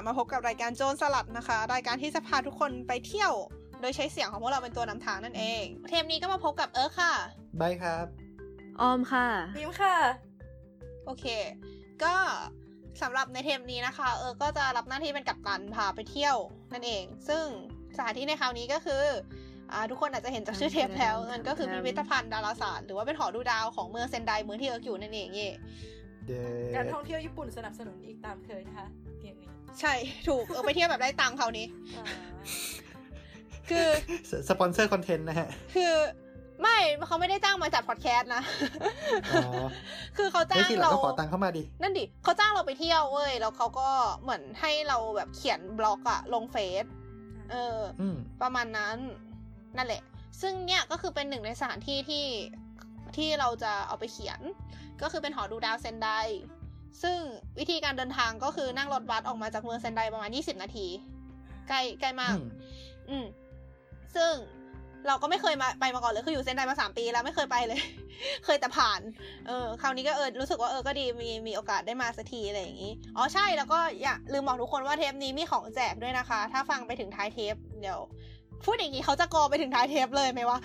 กลับมาพบกับรายการโจรสลัดนะคะ รายการที่จะพาทุกคนไปเที่ยว โดยใช้เสียงของพวกเราเป็นตัวนำทางนั่นเอง เทปนี้ก็มาพบกับเอิร์ธค่ะ บายครับ ออมค่ะบิมค่ะ โอเค ก็สำหรับในเทปนี้นะคะ เอิร์ธก็จะรับหน้าที่เป็นกัปตันพาไปเที่ยวนั่นเอง ซึ่งสถานที่ในคราวนี้ก็คืออ่าทุกคนอาจจะเห็นจากชื่อเทปแล้วมันก็คือพิพิธภัณฑ์ดาราศาสตร์หรือว่าเป็นหอดูดาวของเมืองเซนไดเมืองที่เอิร์ธอยู่นั่นเองเย่เดการท่องเที่ยวญี่ปุ่นสนับสนุนอีกตามเคยนะคะเทปนี้ ใช่ถูกเออไปเที่ยวแบบได้ตังค์คราวนี้อ่าคือส sponsor content นะฮะ คือไม่เขาไม่ได้จ้างมาจัดพอดแคสต์นะอ๋อคือเขาจ้าเฮ้ยงทีหลังเราก็ขอตังค์เข้ามาดินั่นดิเขาจ้างเราไปเที่ยวเว้ยแล้วเขาก็เหมือนให้เราแบบเขียนบล็อกอะลงเฟซเอออืมประมาณนั้นนั่นแหละ ซึ่งเนี่ยก็คือเป็นหนึ่งในสถานที่ที่ที่เราจะเอาไปเขียน ก็คือเป็นหอดูดาวเซนได ซึ่งวิธีการเดินทางก็คือนั่งรถบัสออกมาจากเมืองเซนไดประมาณ 20 นาที ใกล้ใกล้มากอืมอืม ซึ่งเราก็ไม่เคยมาไปมาก่อนเลยคืออยู่เซนไดมาสามปีแล้วไม่เคยไปเลย เคยแต่ผ่าน เออ คราวนี้ก็เออรู้สึกว่าเออก็ดีมีมีโอกาสได้มาสักทีอะไรอย่างนี้ อ๋อใช่แล้วก็อย่าลืมบอกทุกคนว่าเทปนี้มีของแจกด้วยนะคะ ถ้าฟังไปถึงท้ายเทปเดี๋ยวพูดอย่างนี้เขาจะกอไปถึงท้ายเทปเลยไหมวะ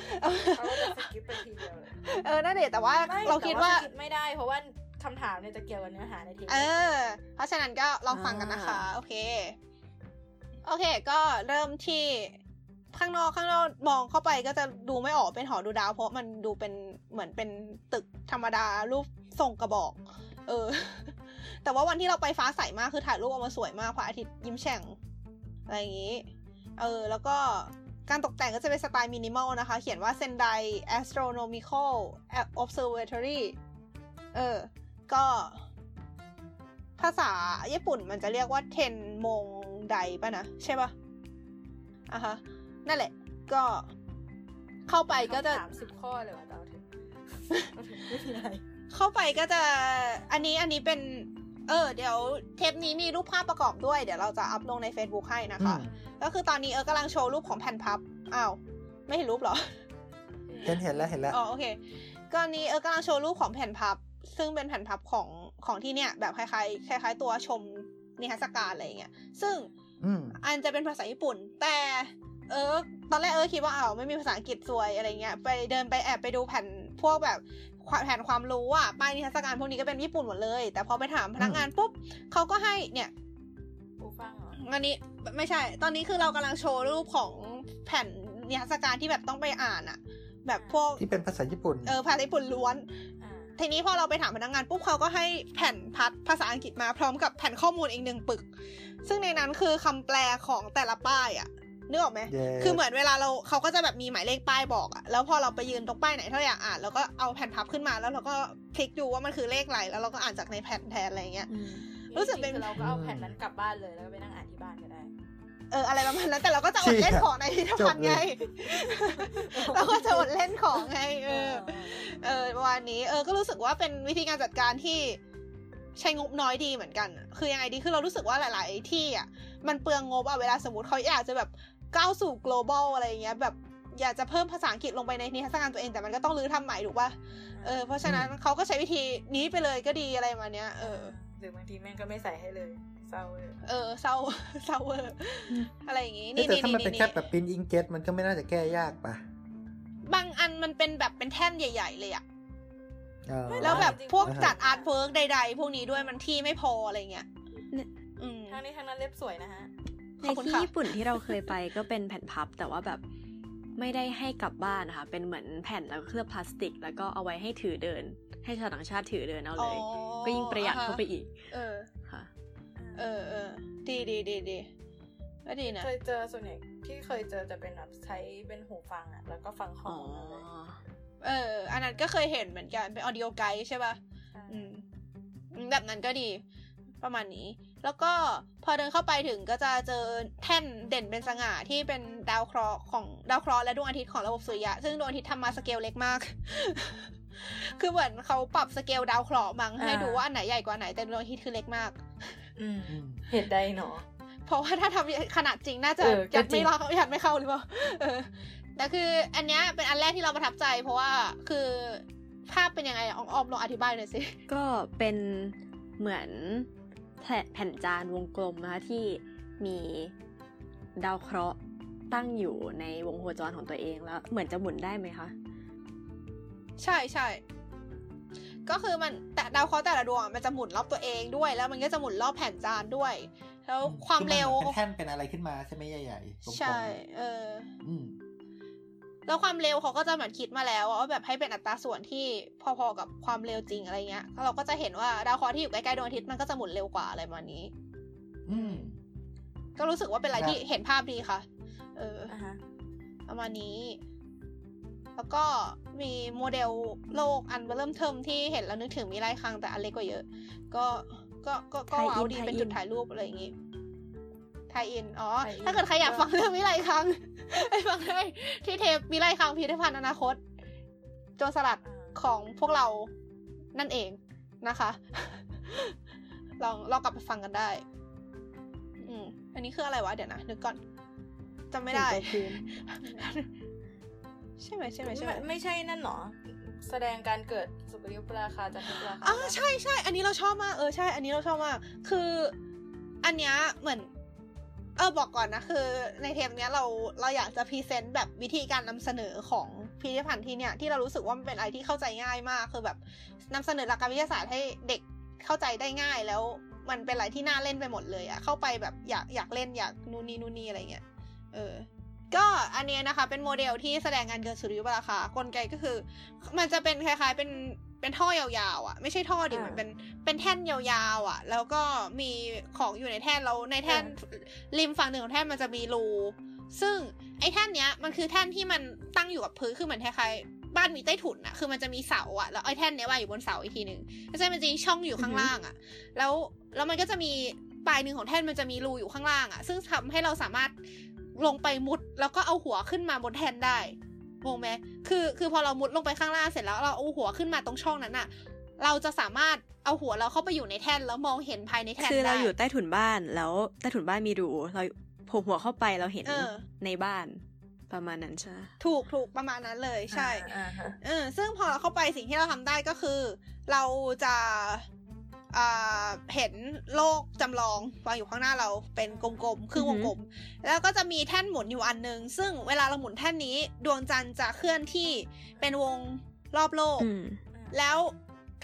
เขาก็จะสกิปไปทีเดียวเลยเออนั่นเดแต่ว่าไม่เราคิดว่าแต่สกิปไม่ได้เพราะว่า คำถามเนี่ยจะเกี่ยวกับเนื้อหาในเทปเออ เพราะฉะนั้นก็ลองฟังกันนะคะอ่าโอเค โอเค ก็เริ่มที่ข้างนอกข้างนอกมองเข้าไปก็จะดูไม่ออกเป็นหอดูดาว เพราะมันดูเป็นเหมือนเป็นตึกธรรมดารูปทรงกระบอก เออ แต่ว่าวันที่เราไปฟ้าใสมากคือถ่ายรูปออกมาสวยมากพระอาทิตย์ยิ้มแฉ่งอะไรอย่างนี้ เออ แล้วก็การตกแต่งก็จะเป็นสไตล์มินิมอลนะคะ เขียนว่า Sendai Astronomical Observatory เออ ก็ภาษาญี่ปุ่นมันจะเรียกว่าเทนมงไดป่ะนะ ใช่ป่ะอะฮะ นั่นแหละ ก็เข้าไปก็จะถามสิบข้อเลยว่ะแต่เอาถึงเอาถึงวิธีไหนเข้าไปก็จะอันนี้อันนี้เป็น เออ เดี๋ยวเทปนี้มีรูปภาพประกอบด้วย เดี๋ยวเราจะอัพลงใน Facebook ให้นะคะอืมก็คือตอนนี้เออกำลังโชว์รูปของแผ่นพับอ้าวไม่เห็นรูปเหรอ เห็นเห็นแล้วเห็นแล้วอ๋อโอเคก็อันนี้เออกำลังโชว์รูปของแผ่นพับ ซึ่งเป็นแผ่นพับของของที่เนี่ย แบบคล้ายๆคล้าย ๆ ตัวชมนิทรรศการอะไรอย่างเงี้ยซึ่งอืมอันจะเป็นภาษาญี่ปุ่น แต่เออตอนแรกเออคิดว่าอ้าวไม่มีภาษาอังกฤษสวยอะไรเงี้ยไปเดินไปแอบไปดูแผ่นพวกแบบแผ่นความรู้อะป้ายนิทรรศการพวกนี้ก็เป็นญี่ปุ่นหมดเลย แต่พอไปถามพนักงานปุ๊บเขาก็ให้เนี่ยกูฟังเหรออันนี้ไม่ใช่ ตอนนี้คือเรากำลังโชว์รูปของแผ่นนิทรรศการที่แบบต้องไปอ่านอะแบบพวกที่เป็นภาษาญี่ปุ่น เออภาษาญี่ปุ่นล้วนอ่า ทีนี้พอเราไปถามพนักงานปุ๊บเขาก็ให้แผ่นพัดภาษาอังกฤษมาพร้อมกับแผ่นข้อมูลอีกหนึ่งปึก ซึ่งในนั้นคือคำแปลของแต่ละป้ายอะนึกออกไหม Yes คือเหมือนเวลาเราเขาก็จะแบบมีหมายเลขป้ายบอกอะแล้วพอเราไปยืนตรงป้ายไหนถ้าเราอยากอ่านเราก็เอาแผ่นพับขึ้นมาแล้วเราก็คลิกดูว่ามันคือเลขอะไรแล้วเราก็อ่านจากในแผ่นแทนอะไรเงี้ยอืมรู้สึกเป็นจงๆคือเราก็เอาแผ่นนั้นกลับบ้านเลยแล้วก็ไปนั่ง เอออะไรประมาณนั้นแต่เราก็จะอดเล่นของในพิพิธภัณฑ์ไงเราก็จะอดเล่นของไง เออ เออประมาณนี้ เออก็รู้สึกว่าเป็นวิธีการจัดการที่ใช้งบน้อยดีเหมือนกัน คือยังไงดี คือเรารู้สึกว่าหลาย ๆ ที่อะ มันเปลืองงบอะ เวลาสมมติเขาอยากจะแบบก้าวสู่ global อะไรอย่างเงี้ย แบบอยากจะเพิ่มภาษาอังกฤษลงไปในนิทรรศการตัวเอง แต่มันก็ต้องรื้อทำใหม่ถูกป่ะ เออ เพราะฉะนั้นเขาก็ใช้วิธีนี้ไปเลยก็ดีอะไรประมาณเนี้ย เออ หรือบางทีแม่งก็ไม่ใส่ให้เลยเศร้าเลยเออเศร้าเศร้าเวอร์อะไรอย่างงี้เอ้ยนี่แต่นี่ถ้ามันนี่เป็นนี่แค่แบบ print inkjet มันก็ไม่น่าจะแก้ยากปะบางอันมันเป็นแบบเป็นแท่นใหญ่ ๆ เลยอะอ๋อแล้วแบบพวกอ่าฮะจัด artwork ใด ๆ พวกนี้ด้วยมันที่ไม่พออะไรเงี้ยเนี่ยอืมทั้งนี้ทั้งนั้นเล็บสวยนะฮะในขอบคุณที่ค่ะญี่ปุ่นที่เราเคยไปก็เป็นแผ่นพับแต่ว่าแบบไม่ได้ให้กลับบ้านนะคะ เป็นเหมือนแผ่นแล้วก็เคลือบพลาสติก แล้วก็เอาไว้ให้ถือเดิน ให้ชาวต่างชาติถือเดินเอาเลยอ๋อก็ยิ่งประหยัดอ่าฮะเข้าไปอีก เออค่ะเออเออ ดีดีดีดีก็ดีนะ เคยเจอส่วนใหญ่ที่เคยเจอจะเป็นแบบใช้เป็นหูฟังอะแล้วก็ฟังข้ออ๋อมูลมาเลยเออ อันนั้นก็เคยเห็นเหมือนกันเป็นออดิโอไกด์ใช่ป่ะใช่อืมอืมแบบนั้นก็ดีประมาณนี้ แล้วก็พอเดินเข้าไปถึงก็จะเจอแท่นเด่นเป็นสง่าที่เป็นดาวเคราะห์ของดาวเคราะห์และดวงอาทิตย์ของระบบสุริยะ ซึ่งดวงอาทิตย์ทำมาสเกลเล็กมาก คือเหมือนเขาปรับสเกลดาวเคราะห์มั้งให้ดูว่าอันไหนใหญ่กว่าไหนแต่ดวงอาทิตย์คือเล็กมากอืมอืม เหตุใดหนอ เพราะว่าถ้าทำขนาดจริงน่าจะเออก็ยัดจริไม่งรอดยัดไม่เข้าหรือเปล่าเออแต่คืออันเนี้ยเป็นอันแรกที่เราประทับใจ เพราะว่าคือภาพเป็นยังไงออมออมลองอธิบายหน่อยสิ ก็เป็นเหมือนแผ่นแผ่นจานวงกลมนะคะที่มีดาวเคราะห์ตั้งอยู่ในวงโคจรของตัวเองแล้ว เหมือนจะหมุนได้ไหมคะ ใช่ใช่ ก็คือมันแต่ดาวเคราะห์แต่ละดวงอะมันจะหมุนรอบตัวเองด้วย แล้วมันก็จะหมุนรอบแผ่นจานด้วย แล้วความเร็วคือมันหมือนเป็นแท่นเป็นอะไรขึ้นมาใช่ไหมใหญ่ๆกลมๆใช่เออ อืมแล้วความเร็วเขาก็จะเหมือนคิดมาแล้วว่าแบบให้เป็นอัตราส่วนที่พอๆกับความเร็วจริงอะไรเงี้ยเราก็จะเห็นว่าดาวเคราะห์ที่อยู่ใกล้ๆดวงอาทิตย์มันก็จะหมุนเร็วกว่าอะไรประมาณนี้ อืม ก็รู้สึกว่าเป็นอะไรครับที่เห็นภาพดีค่ะ เอออ่าฮะประมาณนี้ แล้วก็มีโมเดลโลกอันเริ่มเทิมที่เห็นแล้วนึกถึงมีไรคังแต่อันเล็กกว่าเยอะ ก็ก็ก็ก็ไทยอินว้าวดีไทยอินเป็นจุดถ่ายรูปอะไรอย่างงี้ไทยอิน อ๋อไทยอินถ้าเกิดใครอยากฟังเรื่องวิไลคังไปฟังได้ที่เทปวิไลคังพิพิธภัณฑ์อนาคต โจรสลัดอ่าของพวกเรานั่นเองนะคะ ลองลองกลับไปฟังกันได้ อืม อันนี้คืออะไรวะ เดี๋ยวนะนึกก่อนจำไม่ได้เห็นตัวพื้น ใช่ไหมใช่ไหมใช่ไหมไม่ไม่ใช่นั่นหรอ แสดงการเกิดสุริยุปราคาจันทรุปราคาอ่าใช่ใช่อันนี้เราชอบมากเออใช่ อันนี้เราชอบมากคืออันเนี้ยเหมือนเออบอกก่อนนะคือในเทปเนี้ยเราเราอยากจะ present แบบวิธีการนำเสนอของพิพิธภัณฑ์ที่เนี่ยที่เรารู้สึกว่ามันเป็นอะไรที่เข้าใจง่ายมาก คือแบบนำเสนอหลักการวิทยาศาสตร์ให้เด็กเข้าใจได้ง่ายแล้วมันเป็นอะไรที่น่าเล่นไปหมดเลยอะเข้าไปแบบอยากอยากเล่นอยากนู่นนี่นู่นนี่อะไรเงี้ยเออ ก็อันเนี้ยนะคะ เป็นโมเดลที่แสดงการเกิดสุริยุปราคากลไกก็คือ มันจะเป็นคล้ายๆเป็นเป็นท่อยาวๆอะ ไม่ใช่ท่อดิมันเป็นเป็นแท่นยาวๆอะ แล้วก็มีของอยู่ในแท่นแล้วในแท่นริมฝั่งหนึ่งของแท่นมันจะมีรูซึ่งไอ้แท่นเนี้ยมันคือแท่นที่มันตั้งอยู่กับพื้นคือเหมือนคล้ายๆบ้านมีใต้ถุนอะคือมันจะมีเสาอะแล้วไอ้แท่นเนี้ยวางอยู่บนเสาอีกทีหนึ่งแล้วจะมันจะมีช่องอยู่ข้างล่างอะแล้วแล้วมันก็จะมีปลายหนึ่งของแท่นมันจะมีรูอยู่ข้างล่างอะซึ่งทำให้เราสามารถ ลงไปมุดแล้วก็เอาหัวขึ้นมาบนแท่นได้งงไหมคือคือพอเรามุดลงไปข้างล่างเสร็จแล้วเราเอาหัวขึ้นมาตรงช่องนั้นอะเราจะสามารถเอาหัวเราเข้าไปอยู่ในแท่นแล้วมองเห็นภายในแท่นคือเราได้อยู่ใต้ถุนบ้านแล้วใต้ถุนบ้านมีรูเราโผล่หัวเข้าไปเราเห็นเออในบ้านประมาณนั้นใช่ไหมถูกถูกประมาณนั้นเลยใช่อ่าฮะเออซึ่งพอเราเข้าไปสิ่งที่เราทำได้ก็คือ เราจะอ่า เห็นโลกจำลองวางอยู่ข้างหน้าเราเป็นกลมๆครึ่งวงกลม แล้วก็จะมีแท่นหมุนอยู่อันหนึง ซึ่งเวลาเราหมุนแท่นนี้ดวงจันทร์จะเคลื่อนที่เป็นวงรอบโลกอืมแล้ว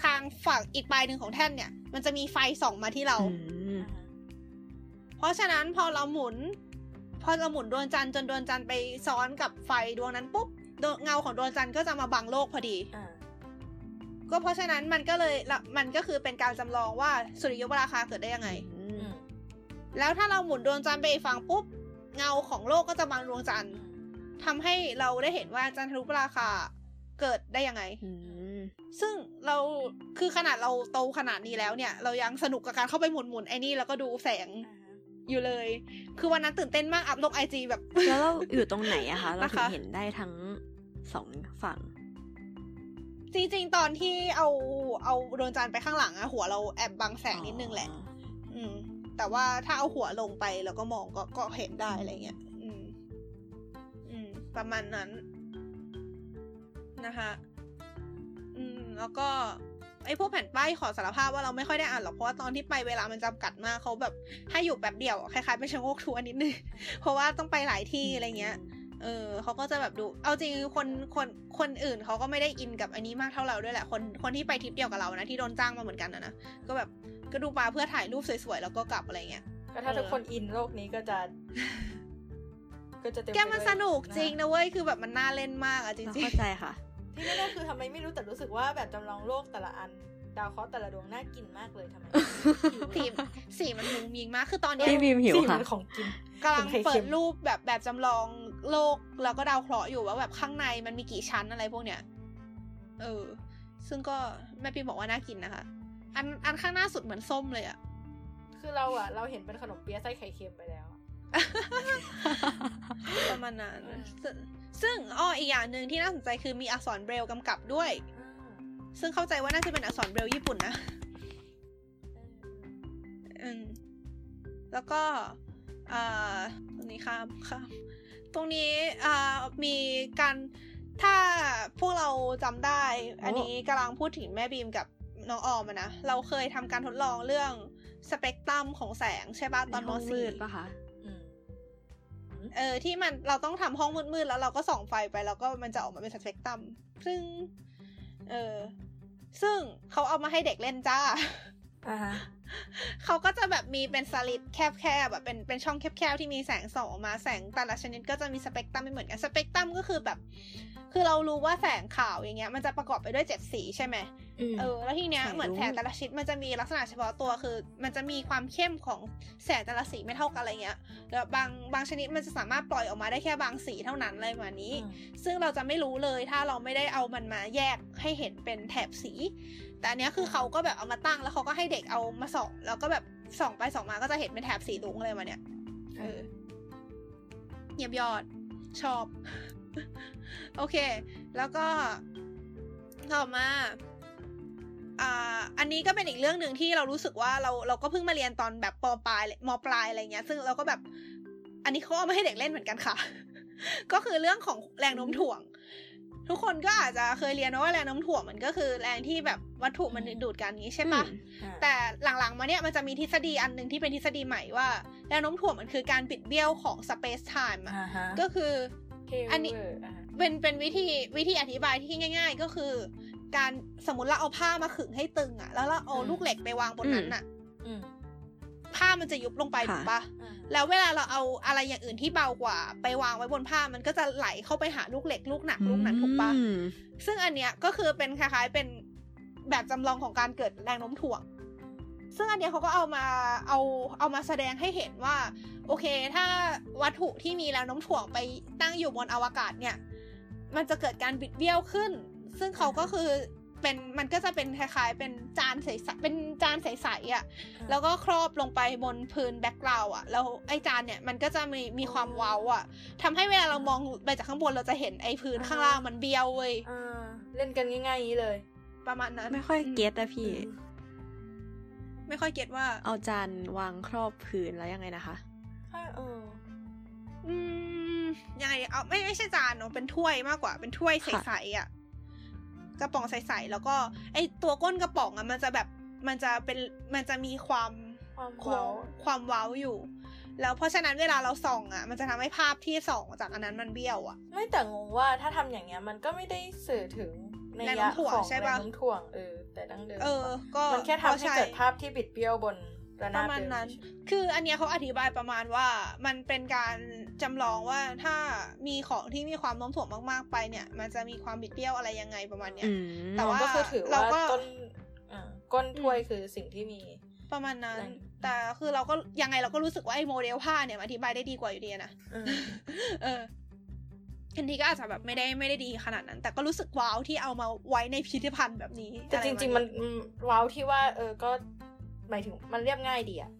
ทางฝั่งอีกปลายหนึ่งของแท่นเนี่ย มันจะมีไฟส่องมาที่เราอืมเพราะฉะนั้นพอเราหมุน พอเราหมุนดวงจันทร์จนดวงจันทร์ไปซ้อนกับไฟดวงนั้นปุ๊บดวงเงาของดวงจันทร์ก็จะมาบังโลกพอดีอ่า ก็เพราะฉะนั้นมันก็เลยละมันก็คือเป็นการจำลองว่าสุริยุปราคาเกิดได้ยังไงอือืมมแล้วถ้าเราหมุนดวงจันทร์ไปอีกฝั่งปุ๊บ เงาของโลกก็จะบังดวงจันทร์ทำให้เราได้เห็นว่าจันทรุปราคาเกิดได้ยังไงอืมซึ่งเราคือขนาดเราโตขนาดนี้แล้วเนี่ย เรายังสนุกกับการเข้าไปหมุนหมุนๆไอ้นี่แล้วก็ดูแสงอ่าฮะอยู่เลย คือวันนั้นตื่นเต้นมากอัพลงไอจีแบบ แล้วเราอยู่ตรงไหนอะคะ เราถึนะคะงเห็นได้ทั้งสองฝั่ง จริงๆ ตอนที่เอาเอาดวงจันทร์ไปข้างหลังอะหัวเราแอบบังแสงนิดนึงแหละ อืม แต่ว่าถ้าเอาหัวลงไปแล้วก็มองก็ก็เห็นได้อะไรเงี้ย อืม อืม ประมาณนั้น นะคะอืม แล้วก็ไอ้พวกแผ่นป้ายขอสารภาพว่าเราไม่ค่อยได้อ่านหรอกเพราะว่าตอนที่ไปเวลามันจำกัดมากเขาแบบให้อยู่แป๊บเดียวอะคล้ายๆเป็นชะโงกทัวร์นิดนึง เพราะว่าต้องไปหลายที่อะไรเงี้ย เออเขาก็จะแบบดู เอาจริงคนคนคนอื่นเขาก็ไม่ได้อินกับอันนี้มากเท่าเราด้วยแหละ คนคนที่ไปทริปเดียวกับเรานะที่โดนจ้างมาเหมือนกันนะนะก็แบบก็ดูมาเพื่อถ่ายรูปสวยๆแล้วก็กลับอะไรเงี้ยก็ถ้าทุกคนอินโลกนี้ก็จะ ก็จะเต็มแกมันไปด้วยสนุกจริงะนะเว้ยคือแบบมันน่าเล่นมากอะจเราริงเข้าใจค่ะ ที่แน่ๆคือทำไมไม่รู้แต่รู้สึกว่าแบบจำลองโลกแต่ละอัน ดาวเคราะห์แต่ละดวงน่ากินมากเลยทำไมๆสีสีมันมุงมิงมากคือตอนเนี้ยพี่บีมหิวสีค่ะมันของกินกำลังเป็นไข่เค็มเปิดรูปแบบแบบจำลองโลกแล้วก็ดาวเคราะห์อยู่ว่าแบบข้างในมันมีกี่ชั้นอะไรพวกเนี้ยเออ ซึ่งก็แม่ปีบอกว่าน่ากินนะคะ อันอันข้างหน้าสุดเหมือนส้มเลยอะคือเราอะเราเห็นเป็นขนมเปี๊ยะไส้ไข่เค็มไปแล้วอะประมาณนั้นอืมซึ่งซึ่งอ้ออีกอย่างหนึ่งที่น่าสนใจคือมีอักษรเบรลกำกับด้วย ซึ่งเข้าใจว่าน่าจะเป็นอักษรเบรลญี่ปุ่นนะอืมแล้วก็อ่าตรงนี้ข้ามข้ามตรงนี้อ่ามีการถ้าพวกเราจำได้ อันนี้กำลังพูดถึงแม่บีมกับน้องออมอะนะ เราเคยทำการทดลองเรื่องสเปกตรัมของแสงใช่ป่ะตอนมห้งสี่มืดปะคะอืมเออที่มันเราต้องทำห้องมืดๆแล้วเราก็ส่องไฟไปแล้วก็มันจะออกมาเป็นสเปกตรัมซึ่ง เออ ซึ่งเขาเอามาให้เด็กเล่นจ้าอ่าฮะเขาก็จะแบบมีเป็นสลิดแคบๆแบบเป็นเป็นช่องแคบๆที่มีแสงส่องออกมาแสงแต่ละชนิดก็จะมีสเปกตรัมไม่เหมือนกันสเปกตรัมก็คือแบบ คือเรารู้ว่าแสงขาวอย่างเงี้ยมันจะประกอบไปด้วยเจ็ดสีใช่ไหมอืม เออแล้วทีเนี้ยแสงเหมือนรุ้งแสงแต่ละชนิดมันจะมีลักษณะเฉพาะตัวคือ มันจะมีความเข้มของแสงแต่ละสีไม่เท่ากันอะไรเงี้ยแล้วบางบางชนิดมันจะสามารถปล่อยออกมาได้แค่บางสีเท่านั้นอะไรประมาณนี้ ซึ่งเราจะไม่รู้เลยถ้าเราไม่ได้เอามันมาแยกให้เห็นเป็นแถบสี แต่อันเนี้ยคือเขาก็แบบเอามาตั้งแล้วเขาก็ให้เด็กเอามาส่องแล้วก็แบบส่องไปส่องมาก็จะเห็นเป็นแถบสีลุงเลยมาเนี่ยเออเงียบยอดชอบ โอเค แล้วก็ต่อมา อ่าอันนี้ก็เป็นอีกเรื่องหนึ่งที่เรารู้สึกว่าเราเราก็เพิ่งมาเรียนตอนแบบปปลายมปลายอะไรเงี้ย ซึ่งเราก็แบบ อันนี้เขาเอามาให้เด็กเล่นเหมือนกันค่ะ ก็คือเรื่องของแรงโน้มถ่วง ทุกคนก็อาจจะเคยเรียนนะว่าแรงโน้มถ่วงมันก็คือแรงที่แบบวัตถุมันดึงดูดกันนี้ใช่ปะอืมอ่าแต่หลังๆมาเนี่ยมันจะมีทฤษฎีอันหนึ่งที่เป็นทฤษฎีใหม่ว่า แรงโน้มถ่วงมันคือการบิดเบี้ยวของ space time อะอ่าฮะก็คือเท่อันนี้เวอร์อ่าฮะเป็นเป็นวิธีวิธีอธิบายที่ง่าย ๆ ก็คือ การสมมติเราเอาผ้ามาขึงให้ตึงอะแล้วเราเอาลูกเหล็กไปวางบนนั้นอะอืมผ้ามันจะยุบลงไปค่ะถูกปะอ่าแล้วเวลาเราเอาอะไรอย่างอื่นที่เบากว่า ไปวางไว้บนผ้ามันก็จะไหลเข้าไปหาลูกเหล็กลูกหนักลูกนั้นถูกปะอืมซึ่งอันเนี้ยก็คือเป็นคล้ายๆเป็นแบบจำลองของการเกิดแรงโน้มถ่วง ซึ่งอันเนี้ยเขาก็เอามาเอาเอามาแสดงให้เห็นว่า โอเค ถ้าวัตถุที่มีแรงโน้มถ่วงไปตั้งอยู่บนอวกาศเนี่ย มันจะเกิดการบิดเบี้ยวขึ้น ซึ่งเขาก็คือเป็นมันก็จะเป็นคล้ายๆ เป็นจานใสๆเป็นจานใสๆอะแล้วก็ครอบลงไปบนพื้นแบ็กกราวด์อะแล้วไอ้จานเนี่ยมันก็จะมีมีความเว้าอะทำให้เวลาเรามองไปจากข้างบนเราจะเห็นไอ้พื้นข้างล่างมันเบี้ยวเว้ยอ่าเล่นกันง่ายๆอย่างนี้เลย ประมาณนั้นไม่ค่อยเก็ตอะพี่ ไม่ค่อยเก็ตว่า เอาจานวางครอบพื้นแล้วยังไงนะคะถ้าเอออืมยังไงเอาไม่ไม่ใช่จานเนอะเป็นถ้วยมากกว่าเป็นถ้วยใค่ะสๆอะ กระป๋องใสๆแล้วก็ไอตัวก้นกระป๋องอะมันจะแบบมันจะเป็นมันจะมีความความโค้เว้างความเว้าอยู่ แล้วเพราะฉะนั้นเวลาเราส่องอะ มันจะทำให้ภาพที่ส่องจากอันนั้นมันเบี้ยวอะ ไม่แต่งงว่าถ้าทำอย่างเงี้ยมันก็ไม่ได้สื่อถึงในแรงยะโน้มถ่วงของใช่แรงปะโน้มถ่วงเออแต่ดั้งเดิมเออ ก็มันแค่ทำให้ช่เกิดภาพที่บิดเบี้ยวบนระ ปนาบระมาณเดิมนั้นเฉยคืออันเนี้ยเขาอธิบายประมาณว่ามันเป็นการจำลองว่าถ้ามีของที่มีความโน้มถ่วงมากๆไปเนี่ย มันจะมีความบิดเบี้ยวอะไรยังไงประมาณเนี้ยอืมแต่ๆว่าก็คือถือเราว่าก็ต้นอ่าก้นถ้วยคือสิ่งที่มีประมาณนั้นแรงแต่คือเราก็ยังไงเราก็รู้สึกว่าไอ้โมเดลผ้าเนี่ยมันอธิบายได้ดีกว่าอยู่ดีนะอืมเอออันนี้ก็อาจจะแบบไม่ได้ไม่ได้ดีขนาดนั้น แต่ก็รู้สึกว้าวที่เอามาไว้ในพิพิธภัณฑ์แบบนี้ แต่อะจไปะาณริง ๆ มันอืมว้าวที่ว่า เออก็ หมายถึงมันเรียบง่ายดีอะ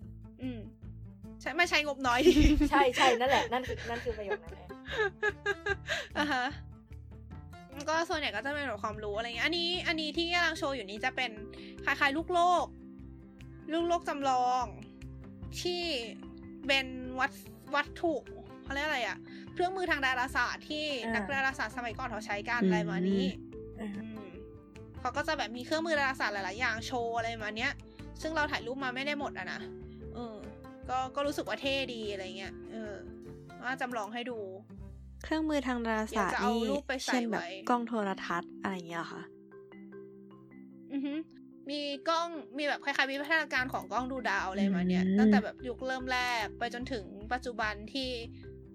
อืม ใช่ไม่ใช้งบน้อยดีใช่ใช่นั่นแหละนั่นคือนั่นคือประโยคนั้นเองอะฮะก็ส่วนใหญ่ก็จะเป็นแบบความรู้อะไรเงี้ยอันนี้ อันนี้ที่กำลังโชว์อยู่นี้จะเป็นคล้ายๆ ลูกโลก ลูกโลกจำลอง ที่เป็นวัตวัตถุเขาเรียกอะไรอะเครื่องมือทางดาราศาสตร์ที่นักดาราศาสตร์สมัยก่อนเขาใช้กันอะไรมานี้อืมอืมเขาก็จะแบบมีเครื่องมือดาราศาสตร์หลายๆอย่างโชว์อะไรมาเนี้ย ซึ่งเราถ่ายรูปมาไม่ได้หมดอะนะเออก็ก็รู้สึกว่าเท่ดีอะไรเงี้ยเออว่าจำลองให้ดู เครื่องมือทางดาราศาสตอยากจะร์เอานี่รูปไปใส่เช่นแบบไว้กล้องโทรทัศน์อะไรอย่างเงี้ยเหรอค่ะอือฮึมีกล้องมีแบบคล้ายๆวิวัฒนาการของกล้องดูดาวอะไรมาเนี้ยอืมตั้งแต่แบบยุคเริ่มแรกไปจนถึงปัจจุบันที่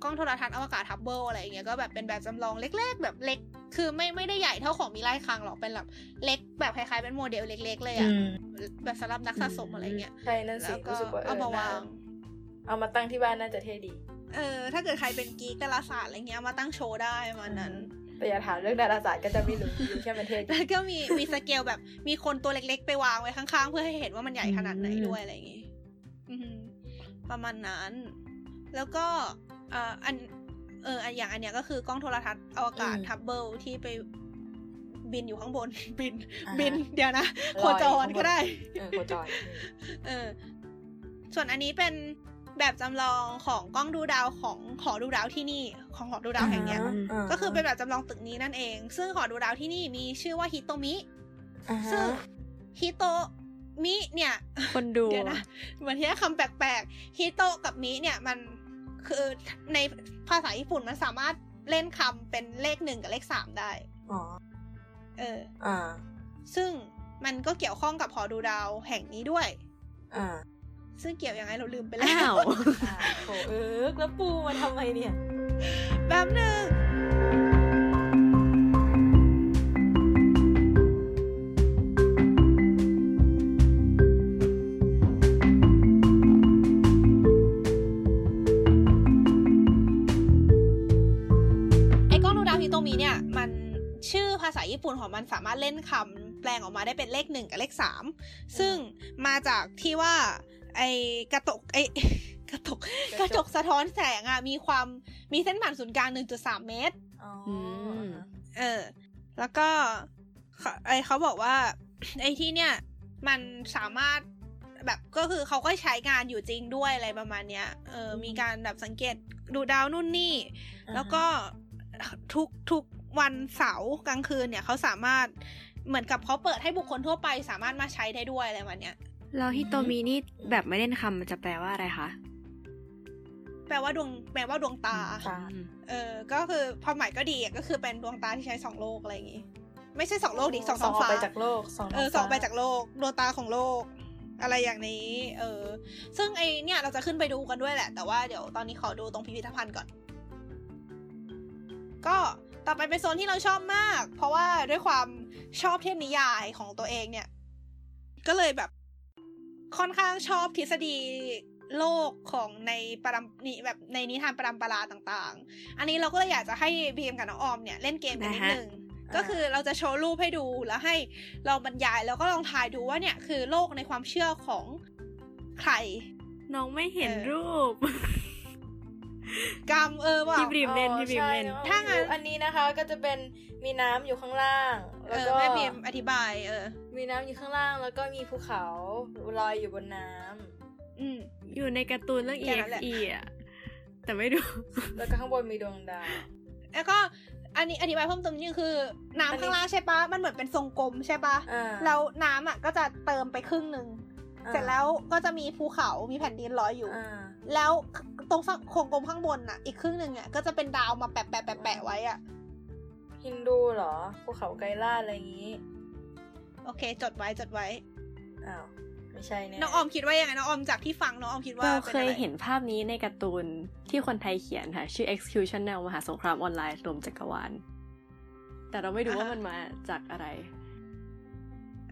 กล้องโทรทัศน์อวกาศฮับเบิลอะไรอย่างเงี้ยก็แบบเป็นแบบจำลองเล็ก ๆ แบบเล็ก คือไม่ไม่ได้ใหญ่เท่าของมีไล่คางหรอกเป็นแบบเล็กแบบคล้ายๆเป็นโมเดลเล็ก ๆ เลยอะแบบสำหรับนักสะสมอะไรเงี้ยใช่นั่นสิแล้วก็รู้สึกว่าเอามาวาง เอามาตั้งที่บ้านน่าจะเท่ดี เออ ถ้าเกิดใครเป็น geek ดาราศาสตร์อะไรเงี้ยเอามาตั้งโชว์ได้ประมาณนั้นแต่อย่าถามเรื่องดาราศาสตร์ก็จะไม่รู้รู้แค่มันเท่ดีแล้วก็มีมีสเกลแบบมีคนตัวเล็ก ๆ ไปวางไว้ข้างๆ เพื่อให้เห็นว่ามันใหญ่ขนาดไหนอืมด้วยอะไรอย่างงี้อือหือประมาณนั้น แล้วก็เอ่ออันเอออันอย่างอันเนี้ยก็คือกล้องโทรทรรศน์อวกาศอืมฮับเบิลที่ไปบินอยู่ข้างบน บินอ่าฮะบิน เดี๋ยวนะลอยจอยู่ข้างบนก็ได้ โคจร เออโคจรเออ ส่วนอันนี้เป็นแบบจำลองของกล้องดูดาวของหอดูดาวที่นี่ ของหอดูดาวแห่งเนี้ยอ่าก็คือเป็นแบบจำลองตึกนี้นั่นเอง ซึ่งหอดูดาวที่นี่มีชื่อว่าฮิโตมิอ่าฮะซึ่งฮิโตมิเนี่ย คนดูเดี๋ยวนะเหมือนที่คำแปลกๆひと กับ み เนี่ยมัน คือในภาษาญี่ปุ่นมันสามารถเล่นคำเป็นเลขหนึ่งกับเลขสามได้ อ๋อ เออ อ่า ซึ่งมันก็เกี่ยวข้องกับหอดูดาวแห่งนี้ด้วย อ่า ซึ่งเกี่ยวยังไงเราลืมไปแล้อ้าววอ่าโถเอิกแล้วปูมาทำไมเนี่ย แบบหนึ่ง สามารถเล่นคำแปลงออกมาได้เป็นเลขหนึ่งกับเลขสามซึ่งมาจากที่ว่า ไอ้กระตกไอ้กระตกกระจกสะท้อนแสงอะมีความมีเส้นผ่านศูนย์กลาง 1.3 เมตรอ๋อมเออ แล้วก็เขาไอเขาบอกว่า ไอที่เนี่ย มันสามารถแบบก็คือเขาก็ใช้งานอยู่จริงด้วยอะไรประมาณเนี้ยเออมีการแบบสังเกตดูดาวนู่นนี่ แล้วก็ทุกทุก วันเสาร์กลางคืนเนี่ยเขาสามารถเหมือนกับเขาเปิดให้บุคคลทั่วไปสามารถมาใช้ได้ด้วยอะไรประมาณเนี้ยแล้วฮิโตมินี่แบบไม่เล่นคำมันจะแปลว่าอะไรคะแปลว่าดวงแปลว่าดวงตาตาอืมเออ ก็คือความหมายก็ดีอะก็คือเป็นดวงตาที่ใช้สองโลกอะไรอย่างงี้ ไม่ใช่สองโลกดิสองสท้อองงออกฟ้าไปจากโลกสองเออสองไปจากโลกดวงตาของโลก อะไรอย่างนี้ เออ ซึ่งไอเนี่ยเราจะขึ้นไปดูกันด้วยแหละ แต่ว่าเดี๋ยวตอนนี้ขอดูตรงพิพิธภัณฑ์ก่อน ก็ ต่อไปเป็นโซนที่เราชอบมาก เพราะว่าด้วยความชอบเทพนิยายของตัวเองเนี่ย ก็เลยแบบค่อนข้างชอบทฤษฎีโลกของในปรำนี่แบบในนิทานปรำปราต่างๆ อันนี้เราก็เลยอยากจะให้บีมกับน้องออมเนี่ยเล่นเกมกันนิดนึงก็คือเราจะโชว์รูปให้ดูแล้วให้เราบรรยายแล้วก็ลองทายดูว่าเนี่ยคือโลกในความเชื่อของใคร น้องไม่เห็นเออรูป กรรมเออว่าพี่บริมเล่นอ๋อพี่บิมใช่เล่นองถ้างั้นอันนี้นะคะก็จะเป็นมีน้ำอยู่ข้างล่างเอแล้วอก็แม่บีมอธิบายเออ มีน้ำอยู่ข้างล่าง แล้วก็มีภูเขาลอยอยู่บนน้ำอืมอยู่ในการ์ตูนเรื่องแค่นั้นแหละ EXE อะแต่ไม่ดู แล้วก็ข้างบนมีดวงดาวแล้วก็อันนี้อธิบายเพิ่มเติมนิดนึงคือ น้ำข้างล่างใช่ปะมันเหมือนเป็นทรงกลมใช่ปะอ่าแล้วน้ำอะก็จะเติมไปครึ่งหนึ่งอ่าเสร็จแล้วก็จะมีภูเขา มีแผ่นดินลอยอยู่อ่า แล้วตรงโครงกลมข้างบนอะ อีกครึ่งหนึ่งอะก็จะเป็นดาวมาแปะแปะแปะแปะไว้อะฮินดูเหรอภูเขาไกลล่าอะไรอย่างนี้ โอเค จดไว้จดไว้อ้าวไม่ใช่แน่น้องออมคิดว่ายังไงน้องออมจากที่ฟังน้องออมคิดว่าเราป็นเคยอะไรเห็นภาพนี้ในการ์ตูนที่คนไทยเขียนค่ะ ชื่อ Execution แนวมหาสงครามออนไลน์รวมจักรวาลแต่เราไม่รู้ว่ามันมาจากอะไร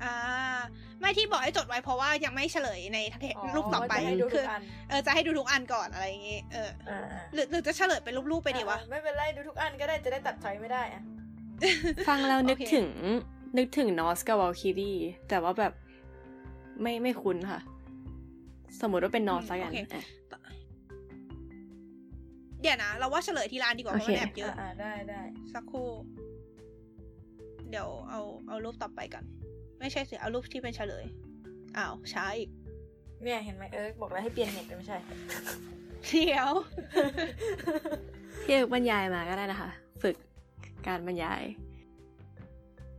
อ่า ไม่ที่บอกให้จดไว้เพราะว่ายังไม่เฉลยในเทปอ๋อรูปต่อไปจะให้ดูคืทุอกอันเออจะให้ดูทุกอันก่อนอะไรอย่างงี้เอออ่าหรือหรือจะเฉลยเป็นรูปๆไปดีวะอ่าไม่เป็นไรดูทุกอันก็ได้จะได้ตัดถอยไม่ได้อะฟังแล้วนึกโอเคถึงนึกถึงนอสกับวอลคิรีแต่ว่าแบบไม่ไม่คุ้นค่ะ สมมติว่าเป็นนอสละกันโอเคอะเดี๋ยวนะ เราว่าเฉลยทีละอันดีกว่าเพราะโอมันเคแอบเยอะอ่าได้ได้สักครู่ เดี๋ยวเอาเอารูปต่อไปก่อน ไม่ใช่สิเอารูปที่เป็นเฉลยอ้าวช้าอีกเนี่ยเห็นไหมเออบอกแล้วให้เปลี่ยนเน็ตแต่ไม่ใช่เดี๋ยวพี่เอกบรรยายมาก็ได้นะคะ ฝึกการบรรยาย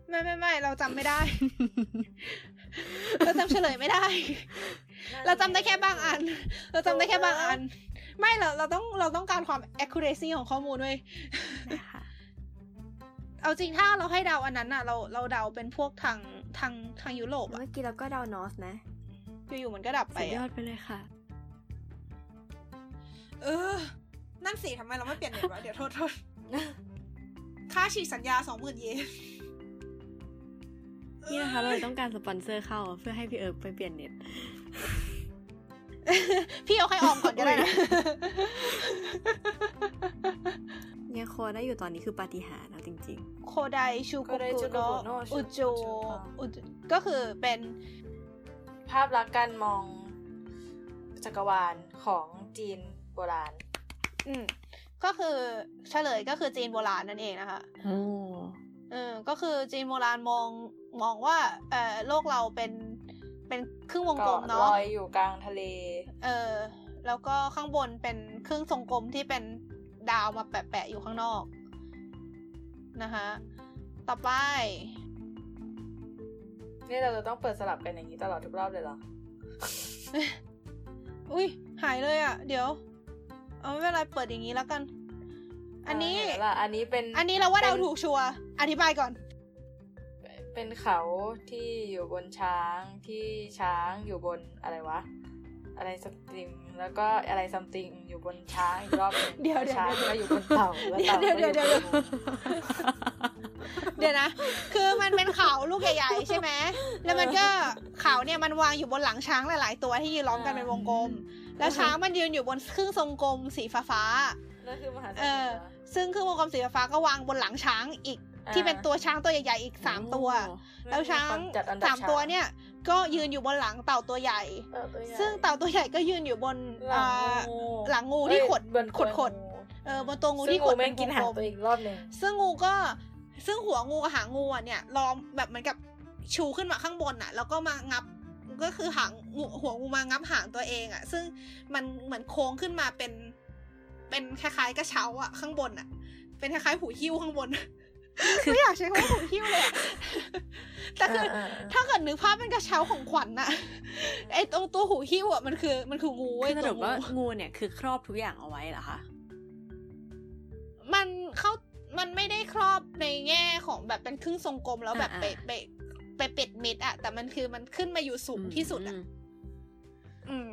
ไม่ไม่ไม่เราจำไม่ได้ เราจำเฉลยไม่ได้ เราจำได้แค่บางอัน เราจำได้แค่บางอัน ไม่เราเราต้องเราต้องการความ accuracy ของข้อมูลด้วยนะคะ เอาจริงถ้าเราให้เดาอันนั้นน่ะเราเราเดาเป็นพวกทางทางทางยุโรปอะเมื่อกี้เราก็เดานอสนะอยู่ๆมันก็ดับไปสุดยออะดไปเลยค่ะ เออ นั่นสิทำไมเราไม่เปลี่ยนเน็ตวะเดี๋ยวโทษโทษค่าฉีกสัญญาสองหมื่นเยนนี่นะคะเราเลยต้องการสปอนเซอร์เข้าเพื่อให้พี่เอิร์กไปเปลี่ยนเน็ต พี่เอาให้ออมก่อนก็ได้นะ ยังคอได้อยู่ตอนนี้คือปาฏิหาริย์นะจริง古代中国 古代中国の宇宙 宇宙 宇宙 ก็คือเป็นภาพลักษณ์การมองจักรวาลของจีนโบราณ อืมก็คือเฉลยก็คือจีนโบราณนั่นเองนะคะๆโอ้เออก็คือจีนโบราณมองมองว่าเออโลกเราเป็นเป็นครึ่งวงกลมก็เนาะลอยอยู่กลางทะเล เออแล้วก็ข้างบนเป็นครึ่งทรงกลมที่เป็น ดาวมาแปะๆอยู่ข้างนอกนะคะ ต่อไป นี่เราจะต้องเปิดสลับกันอย่างนี้ตลอดทุกรอบเลยเหรอ อุ้ยหายเลยอะ เดี๋ยว เอาไม่เป็นไรเปิดอย่างนี้แล้วกัน อันนี้าเห็แล้วล่ะอันนี้เป็น อันนี้เราว่าป็เราถูกชัวร์อธิบายก่อน เป็นเขาที่อยู่บนช้างที่ช้างอยู่บนอะไรวะ อะไรสัมติง แล้วก็อะไรซัมติงอยู่บนช้างอีกรอบหนึงเดี๋ยวเดี๋ยวช้างเดี๋ยวก็อยู่บนเต่าแล้วเต่าเดี๋ยวก็อเดี๋ยวยู่เดี๋ยวบนเดี๋ยวนะ คือมันเป็นเขาลูกใหญ่ๆใช่ไหมแล้วมันก็เขาเนี่ยมันวางอยู่บนหลังช้างหลาย ๆ ตัวที่ยืนล้อมกันเป็นวงกลม แล้วช้างมันยืนอยู่บนครึ่งทรงกลมสีฟ้านั่นคือมหาสๆเอมุทอรเหรอซึ่งครึ่งวงกลมสีฟ้าๆก็วางบนหลังช้างอีกอ่าที่เป็นตัวช้างตัวใหญ่ๆอีกสามตัว แล้วช้างจัดอันดับสามตัวเนี่ย ก็ยืนอยู่บนหลังเต่าตัวใหญ่เต่าตัวใหญ่ ซึ่งเต่าตัวใหญ่ก็ยืนอยู่บนหลังอ่างูหลังงูที่ขดเอ้ยบนขดขดงูเออบนตัวงูซึ่ที่งขงูดแม่เป็งนกินหางกลมตัวอีกรอบหนึ่งๆซึ่งงูก็ซึ่งหัวงูกับหางงูอะเนี่ยล้อมแบบเหมือนกับชูขึ้นมาข้างบนอะ แล้วก็มางับก็คือหางงูหัวงูมางับหางตัวเองอะ ซึ่งมันเหมือนโค้งขึ้นมาเป็น เป็นคล้ายๆกระเช้าอะข้างบนอะ เป็นคล้ายๆหูหิ้วข้างบน ไม่อยากใช้คำว่าหูหิ้วเลยอะแต่คือเออเออถ้าเกิดนึกภาพเป็นกระเช้าของขวัญน่ะไอตรงตัวหูหิ้วอะมันคือ มันคืองูเว้ยคือสตัรุวปว่างูงูเนี่ยคือครอบทุกอย่างเอาไว้เหรอคะมันเข้ามันไม่ได้ครอบในแง่ของแบบเป็นครึ่งทรงกลมแล้วแบบอ่าไปอ่าไปไปเป็ดเม็ดอะแต่มันคือมันขึ้นมาอยู่สูงที่สุดอะมอืม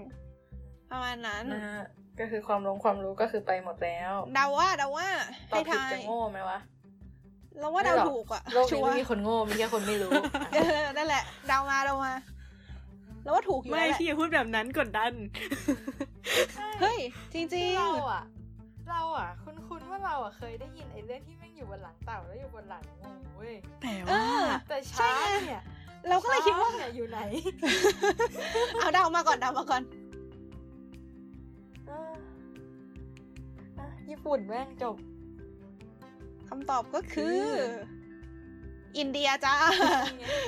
ประมาณนั้นนะฮะก็คือความรู้ความรู้ก็คือไปหมดแล้วเดาว่าเดาว่าตอให้บผิดทายจะโง่ไหมวะ เราว่าเดาไม่หรอกถูกอะโลกชันี้วไม่ร์มีคนโง่มีแค่คนไม่รู้เออนั่นแหละเดามาเดามาแล้วว่าถูกอยู่ไม่แล้วแหละพี่อย่าพูดแบบนั้นกดดัน เฮ้ย จริงคือเราอะเราอะคุ้นๆว่าเราอะเคยได้ยินไอ้เรื่องที่แม่งอยู่บนหลังเต่าแล้วอยู่บนหลังงูเว้ยแต่ๆเอว่าอแต่ใช่ช้างไงเนี่ยเราก็เลยคิดว่าช้งเนี่ยอยู่ไหน เอาเดามาก่อนเดามาก่อนเอออะญี่ปุ่นแม่งจบ คำตอบก็คือ อินเดียจ้า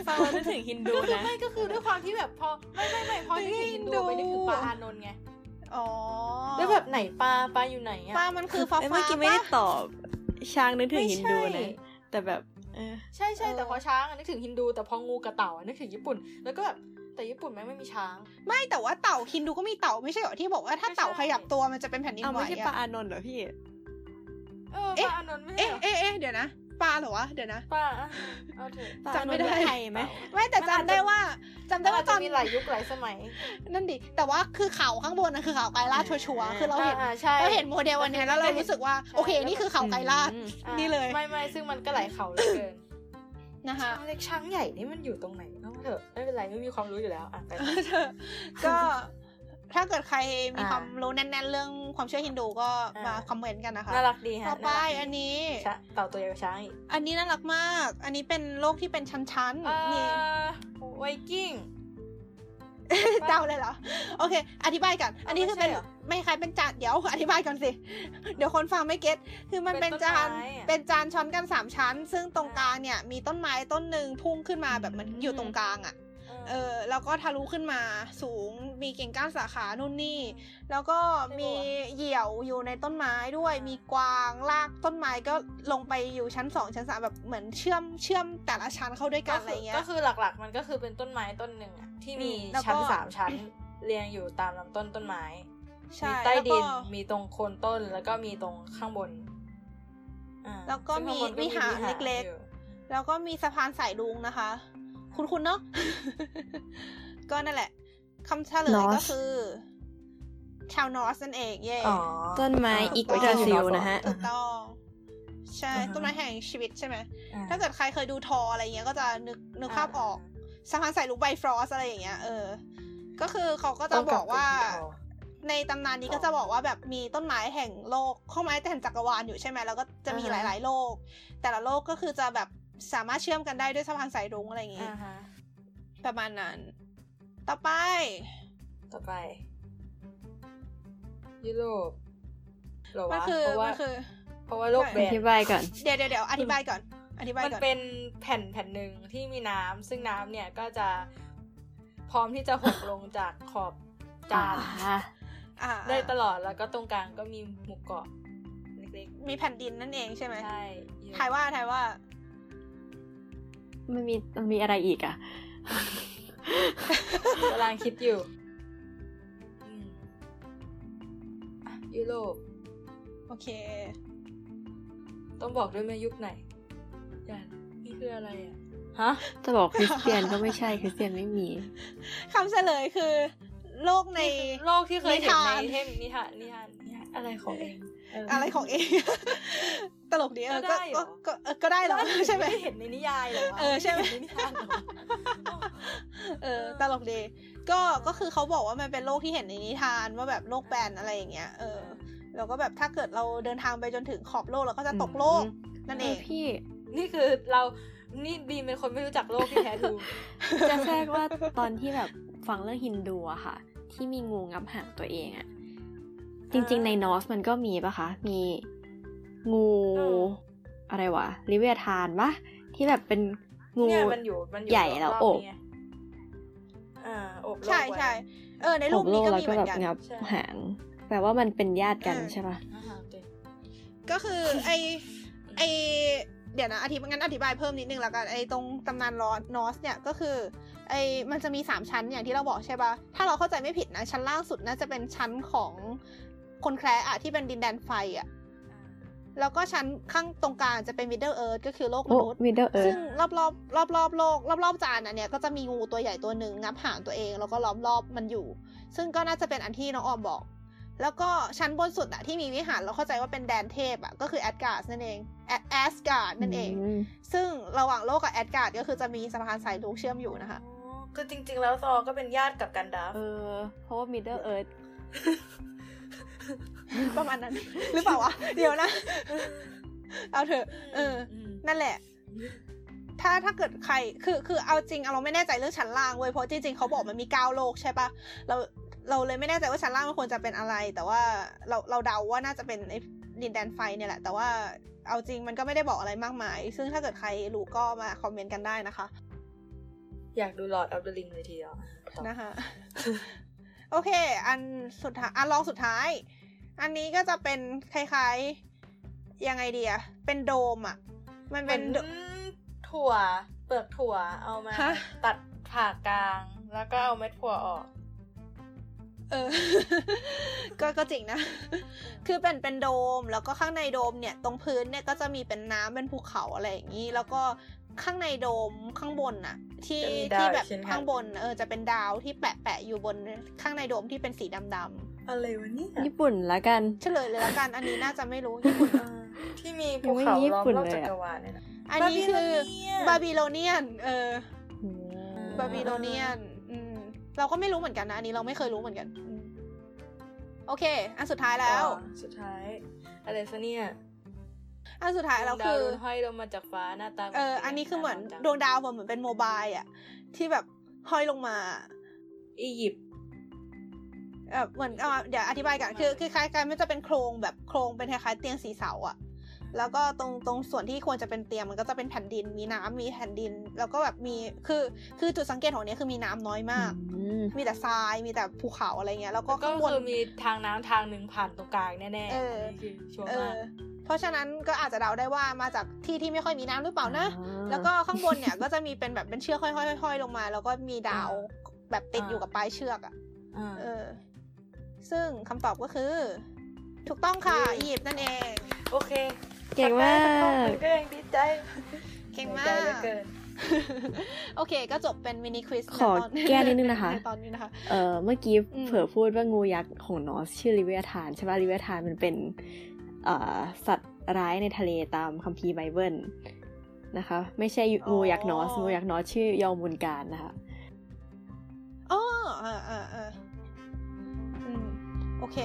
ฟังแล้วนึกถึงฮินดูก็คือนะไม่ก็คือด้วยความที่แบบพอไม่ไม่ไม่พอไม่ที่ได้เห็นดูดูไปนึกถึงปลาอานนท์ไงอ๋อแล้วแบบไหนปลาปลาอยู่ไหนอะปลามันคือฟ้าเอ้ยฟ้าเมื่อกี้ไม่ได้ปะตอบช้างนึกถึงไม่ฮินใช่ดูนะแต่แบบเออใช่ใช่เออแต่พอช้างอะนึกถึงฮินดูแต่พองูกับเต่าอะนึกถึงญี่ปุ่น แล้วก็แบบแต่ญี่ปุ่นแม่งไม่มีช้าง ไม่แต่ว่าเต่าฮินดูก็มีเต่าไม่ใช่เหรอที่บอกว่าถ้าไม่ใช่เต่าขยับตัวมันจะเป็นแผ่นดินเอาไหวไม่ใช่ปลาอะอานนท์เหรอพี่ เออเอ๊ะปลาอานนท์ไม่ใช่เอ๊ะเหรอเอ๊ะเอ๊ะเดี๋ยวนะปลาเหรอวะเดี๋ยวนะ ปลาอะเอาเถอะปลาจำไม่ได้อานนท์เป็นไทยไหมไม่แต่จำได้ว่าจำได้ว่าตอนมีหลายยุคหลายสมัยนั่นดิ แต่ว่าคือเขาข้างบนนะคือเขาไกรลาดชัวร์ๆคือเราเห็น อ่าใช่ เราเห็นโมเดลวันเนี้ยแล้วเรารู้สึกว่าโอเคนี่คือเขาไกรลาด อืมอ่านี่เลย ไม่ไม่ซึ่งมันก็หลายเขาเหลือเกินนะคะ ช้างเล็กช้างใหญ่นี่มันอยู่ตรงไหนเนาะเถอะไม่เป็นไรไม่มีความรู้อยู่แล้วอะไปเธอก็ ถ้าเกิดใครมีอ่าความรู้แน่น ๆ เรื่องความเชื่อฮินดูก็อ่ามมาคอมเมนต์กันนะคะ น่ารักดีฮะต่อไปารักดีอันนี้ช้างเต่าตัวใหญ่กว่าช้างอีกอันนี้น่ารักมาก อันนี้เป็นโลกที่เป็นชั้นอ่ๆนี่าไวกิ้งเดาเลยเหรอ โอเค อธิบายกัน อันนี้คือเป็นไม่ใช่เหรอไม่คล้ายเป็นจานเดี๋ยวอธิบายก่อนสิ เดี๋ยวคนฟังไม่เก็ตคือมันเป็เป็นนต้นจานไม้อะเป็นจานช้อนกันสามชั้น ซึ่งตรงกลางอ่าเนี่ยมีต้นไม้ต้นหนึ่งพุ่งขึ้นมาแบบมันอยู่ตรงกลางอะ เออแล้วก็ทะลุขึ้นมาสูงมีกิ่งก้านสาขานู่นนี่ แล้วก็มีเหยี่ยวอยู่ในต้นไม้ด้วย มีกวางลากต้นไม้ก็ลงไปอยู่ชั้นสองชั้นสามแบบเหมือนเชื่อมเชื่อมแต่ละชั้นเข้าด้วยกันอะไรเงี้ยก็คือหลักๆ มันก็คือเป็นต้นไม้ต้นหนึ่งอะที่มีอืมแล้วก็ชั้นสามชั้นเรียงอยู่ตามลำต้นต้นไม้ใช่มีใต้ดินแล้วก็มีตรงโคนต้นแล้วก็มีตรงข้างบนอ่าแล้วก็ซึ่งมีข้างบนวิหารเล็กอยู่แล้วก็มีสะพานสายลุงนะคะ คุณคุณเนาะก็นั่นแหละคำเฉลยก็ Norse คือ ชาวนอร์สนั่นเองเย่อ๋อต้นไม้อ่าอิกถูกดาต้องซิลนะฮะถูกต้องใช่อ่าฮะต้นไม้แห่งชีวิตใช่ไหมอ่ถ้าเกิดใครเคยดูทออะไรเงี้ยก็จะนึกนึกภาพออกสะพานสายลุงไบฟรอสอะไรอย่างเงี้ยเออ ก็คือเขาก็จะต้งบอกว่าไปที่คอในตำนานนี้อ๋อก็จะบอกว่าแบบมีต้นไม้แห่งโลกข้อไม้แห่งจักรวาลอยู่ใช่ไหมแล้วก็จะมีอ่าหฮะลาย ๆ โลก แต่ละโลกก็คือจะแบบ สามารถเชื่อมกันได้ด้วยสะพานสายรุ้งอะไรอย่างงี้อ่าฮะประมาณนั้น ต่อไป ต่อไป ยุโรปเหรอมันวะคือเพราะว่ามันคือเพราะว่าโลกแบอนธิบายก่อนเดี๋ยวเดี๋ยวเดี๋ยวอธิบายก่อน อธิบายมันก่อนเป็นแผ่นแผ่นหนึ่งที่มีน้ำซึ่งน้ำเนี่ยก็จะพร้อมที่จะหกลงจากขอบจานอ่าได้ตลอดแล้วก็ตรงกลางก็มีหมู่เกาะเล็กมีแผ่นดินนั่นเองใช่ไหมๆใช่ทายว่าทายว่า มันมีมันมีอะไรอีกอะกำลังคิดอยู่อืมอะยุโรปโอเค ต้องบอกด้วยไหมยุคไหนอย่านี่คืออะไรอะฮะจะบอกคริสเตียนก็ไม่ใช่คริสเตียนไม่มีคำเฉลยคือ โลกในโลกที่เคยเห็นนิทานในเทพนิทานนิทานนิทาน อะไรของเองเอะไรของเอง ตลกดีเออก็ก็ได้เหรก็อก็เออก็ได้เหรอใช่ไหมด้เห็นในนิยายเหรอวะเออใช่ไหมเห็นในนิทานเหรอเออตลกดีก็ก็คือเขาบอกว่ามันเป็นโลกที่เห็นในนิทานว่าแบบโลกแบนอะไรอย่างเงี้ยเออแล้วก็แบบถ้าเกิดเราเดินทางไปจนถึงขอบโลกเราก็จะตกโลก นั่นเองพี่ นี่คือเรานี่บีมเป็นคนไม่รู้จักโลกที่แท้ทรูจะแทรกว่าตอนที่แบบฟังเรื่องฮินดูอะค่ะ ที่มีงูงับหางตัวเองอะ จริง ๆ ในนอสมันก็มีปะคะ มีงูเอออะไรวะลิเวียทานปะที่แบบเป็นงูเนี่ยมันอยู่มันอยู่ใหญ่แล้วรโอบบๆนี้ไงอ่าโอบโลกใช่ไว้ใช่เออในรูปนี้ก็มีเหมือนกันใช่ โอบโลกแล้วก็เหมืแบอบงับหางแปลว่ามันเป็นญาติกันเออใช่ปะอาหารเด็กก็คือไอไอเดี๋ยวนะอธิบายงั้นอธิบายเพิ่มนิดนึงละกันไอตรงตำนานลอนอสเนี่ยก็คือไอมันจะมีสามชั้นอย่างที่เราบอกใช่ปะถ้าเราเข้าใจไม่ผิดนะชั้นล่างสุดน่าจะเป็นชั้นของ คนแคระอะที่เป็นดินแดนไฟอะแล้วก็ชั้นข้างตรงกลางจะเป็น Middle Earth ก็คือโลกมนุษย์ โอ้ Middle Earth ซึ่งรอบรอบรอบรอบๆโลกรอบรอบๆจานอันเนี้ยก็จะมีงูตัวใหญ่ตัวหนึ่งงับหางตัวเองแล้วก็ล้อมรอบมันอยู่ ซึ่งก็น่าจะเป็นอันที่น้องออมบอก แล้วก็ชั้นบนสุดอะที่มีวิหารเราเข้าใจว่าเป็นแดนเทพอะก็คือแอดการ์ดนั่นเองแอดแอสการ์ดนั่นเองซึ่งระหว่างโลกกับแอดการ์ดก็คือจะมีสะพานสายรุ้งเชื่อมอยู่นะคะอ๋อคือจริง ๆ แล้วซอก็เป็นญาติกับกันดาฟเออเพราะว่า Middle Earth ประมาณนั้น หรือเปล่าวะ เดี๋ยวนะ เอาเถอะ เออมนั่นแหละ ถ้าถ้าเกิดใคร คือ คือ เอาจริงเอาเราไม่แน่ใจเรื่องชั้นล่างเว้ย เพราะจริงๆเขาบอกมันมีเก้าโลกใช่ปะเราเราเลยไม่แน่ใจว่าชั้นล่างมันควรจะเป็นอะไร แต่ว่าเราเราเดาว่าน่าจะเป็นไอ้ดินแดนไฟเนี่ยแหละ แต่ว่าเอาจริงมันก็ไม่ได้บอกอะไรมากมาย ซึ่งถ้าเกิดใครรู้ก็มาคอมเมนต์กันได้นะคะ อยากดู Lord of the Rings เลยทีเดียวนะคะ โอเค อันสุดท้ายอันรองสุดท้าย อันนี้ก็จะเป็นคล้ายๆ ยังไงดีอะเป็นโดมอะมันเป็เป็นนโดถั่ว เปลือกถั่วเอามาฮะตัดผ่ากลาง แล้วก็เอาเม็ดถั่วออก เออ ก็ก็จริงนะ คือเป็นเป็นโดมแล้วก็ข้างในโดมเนี่ย ตรงพื้นเนี่ยก็จะมีเป็นน้ำเป็นภูเขาอะไรอย่างนี้ แล้วก็ข้างในโดมข้างบนน่ะ ที่จะมีดาวที่แบบอีกเช่นกันข้างบน เออจะเป็นดาวที่แปะแปะอยู่บนข้างในโดมที่เป็นสีดำอะไรวะเนี่ยญี่ปุ่นละกันๆเฉลยเลยละกัน อันนี้น่าจะไม่รู้ญี่ปุ่นอ่าที่มีภูเขาล้อมรอบจักรวาลเนี่ยนะ ยังไม่ญี่ปุ่นเลยอะอันนี้คือ Babylonian Babylonian เอออืม Babylonian อืมเราก็ไม่รู้เหมือนกันนะอันนี้เราไม่เคยรู้เหมือนกันอืมโอเค อันสุดท้ายแล้วอ๋อสุดท้ายอะไรซะเนี่ย อันสุดท้ายแล้วคือโดนห้อยลงมาจากฟ้าหน้าตาเอออันนี้คือเหมือนจังดวงดาวเหมือนเป็นโมบายอะที่แบบห้อยลงมา อียิปต์เออเหมือนอ่าเดี๋ยวอธิบายกันคือคือคล้ายกันมันจะเป็นโครงแบบโครงเป็นคล้ายๆเตียงสีเสาอะแล้วก็ตรงตรงส่วนที่ควรจะเป็นเตียงมันก็จะเป็นแผ่นดิน มีน้ำมีแผ่นดิน แล้วก็แบบมีคือคือจุดสังเกตของเนี้ยคือมีน้ำน้อยมากอืมมีแต่ทรายมีแต่ภูเขาอะไรเงี้ยแล้วก็ก็ข้างบนคือมีทางน้ำทางหนึ่งผ่านตรงกลางแน่ๆเออนนี้คือชัวร์เอมาอก เพราะฉะนั้นก็อาจจะเดาได้ว่ามาจากที่ที่ไม่ค่อยมีน้ำหรือเปล่านะอ่าแล้วก็ข้างบนเนี่ยก็จะมีเป็นแบบเป็นเชือกห้อยๆๆลงมา แล้วก็มีดาวแบบติดอยู่กับปลายเชือกอะอ่าเออ ซึ่งคำตอบก็คือ ถูกต้องค่ะอืมอียิปต์นั่นเอง โอเค เก่งมากก็ยังดีใจ เก่งมาก ดีใจเหลือเกินโอเค ก็จบเป็น mini quiz ขอแก้นิดนึงนะคะในตอนนี้นะคะ เอ่อเมื่อกี้อืมเผื่อพูดว่างูยักษ์ของ Norse ชื่อ Leviathan ใช่ป่ะ Leviathan มันเป็นเอ่อ สัตว์ร้ายในทะเลตามคัมภีร์ไบเบิลนะคะ ไม่ใช่งูยักษ์ Norse งูยักษ์ Norse ชื่อ Jörmungandr นะคะอ๋อเออเออเอออืมโอเค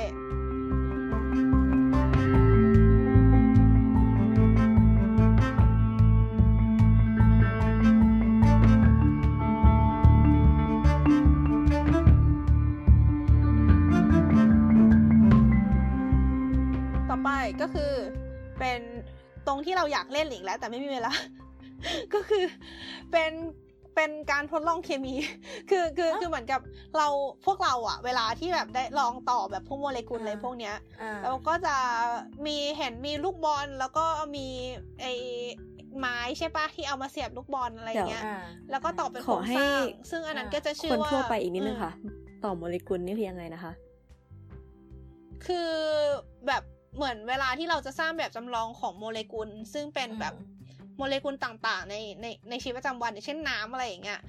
รงที่เราอยากเล่นอีกแล้ว แต่ไม่มีเวลา ก็คือเป็นเป็นการทดลองเคมี คือคือคือเหมือนกับเราพวกเราอะเวลาที่แบบได้ลองต่อแบบพวกโมเลกุลอะไรพวกเนี้ยอ่าเราก็จะมีเห็นมีลูกบอลแล้วก็มีไอไม้ใช่ปะที่เอามาเสียบลูกบอลอะไรเงี้ยอ่าแล้วก็ต่อเป็นขโครองให้สร้างซึ่งอันนั้นก็จะชื่อคนว่าทั่วไปอีกนิดนึงค่ะ ต่อโมเลกุลนี่คือยังไงนะคะ คือแบบ เหมือนเวลาที่เราจะสร้างแบบจำลองของโมเลกุล ซึ่งเป็นแบบอืมโมเลกุลต่างๆ ในในในชีวิตประจำวันอย่างเช่นน้ำอะไรอย่างเงี้ย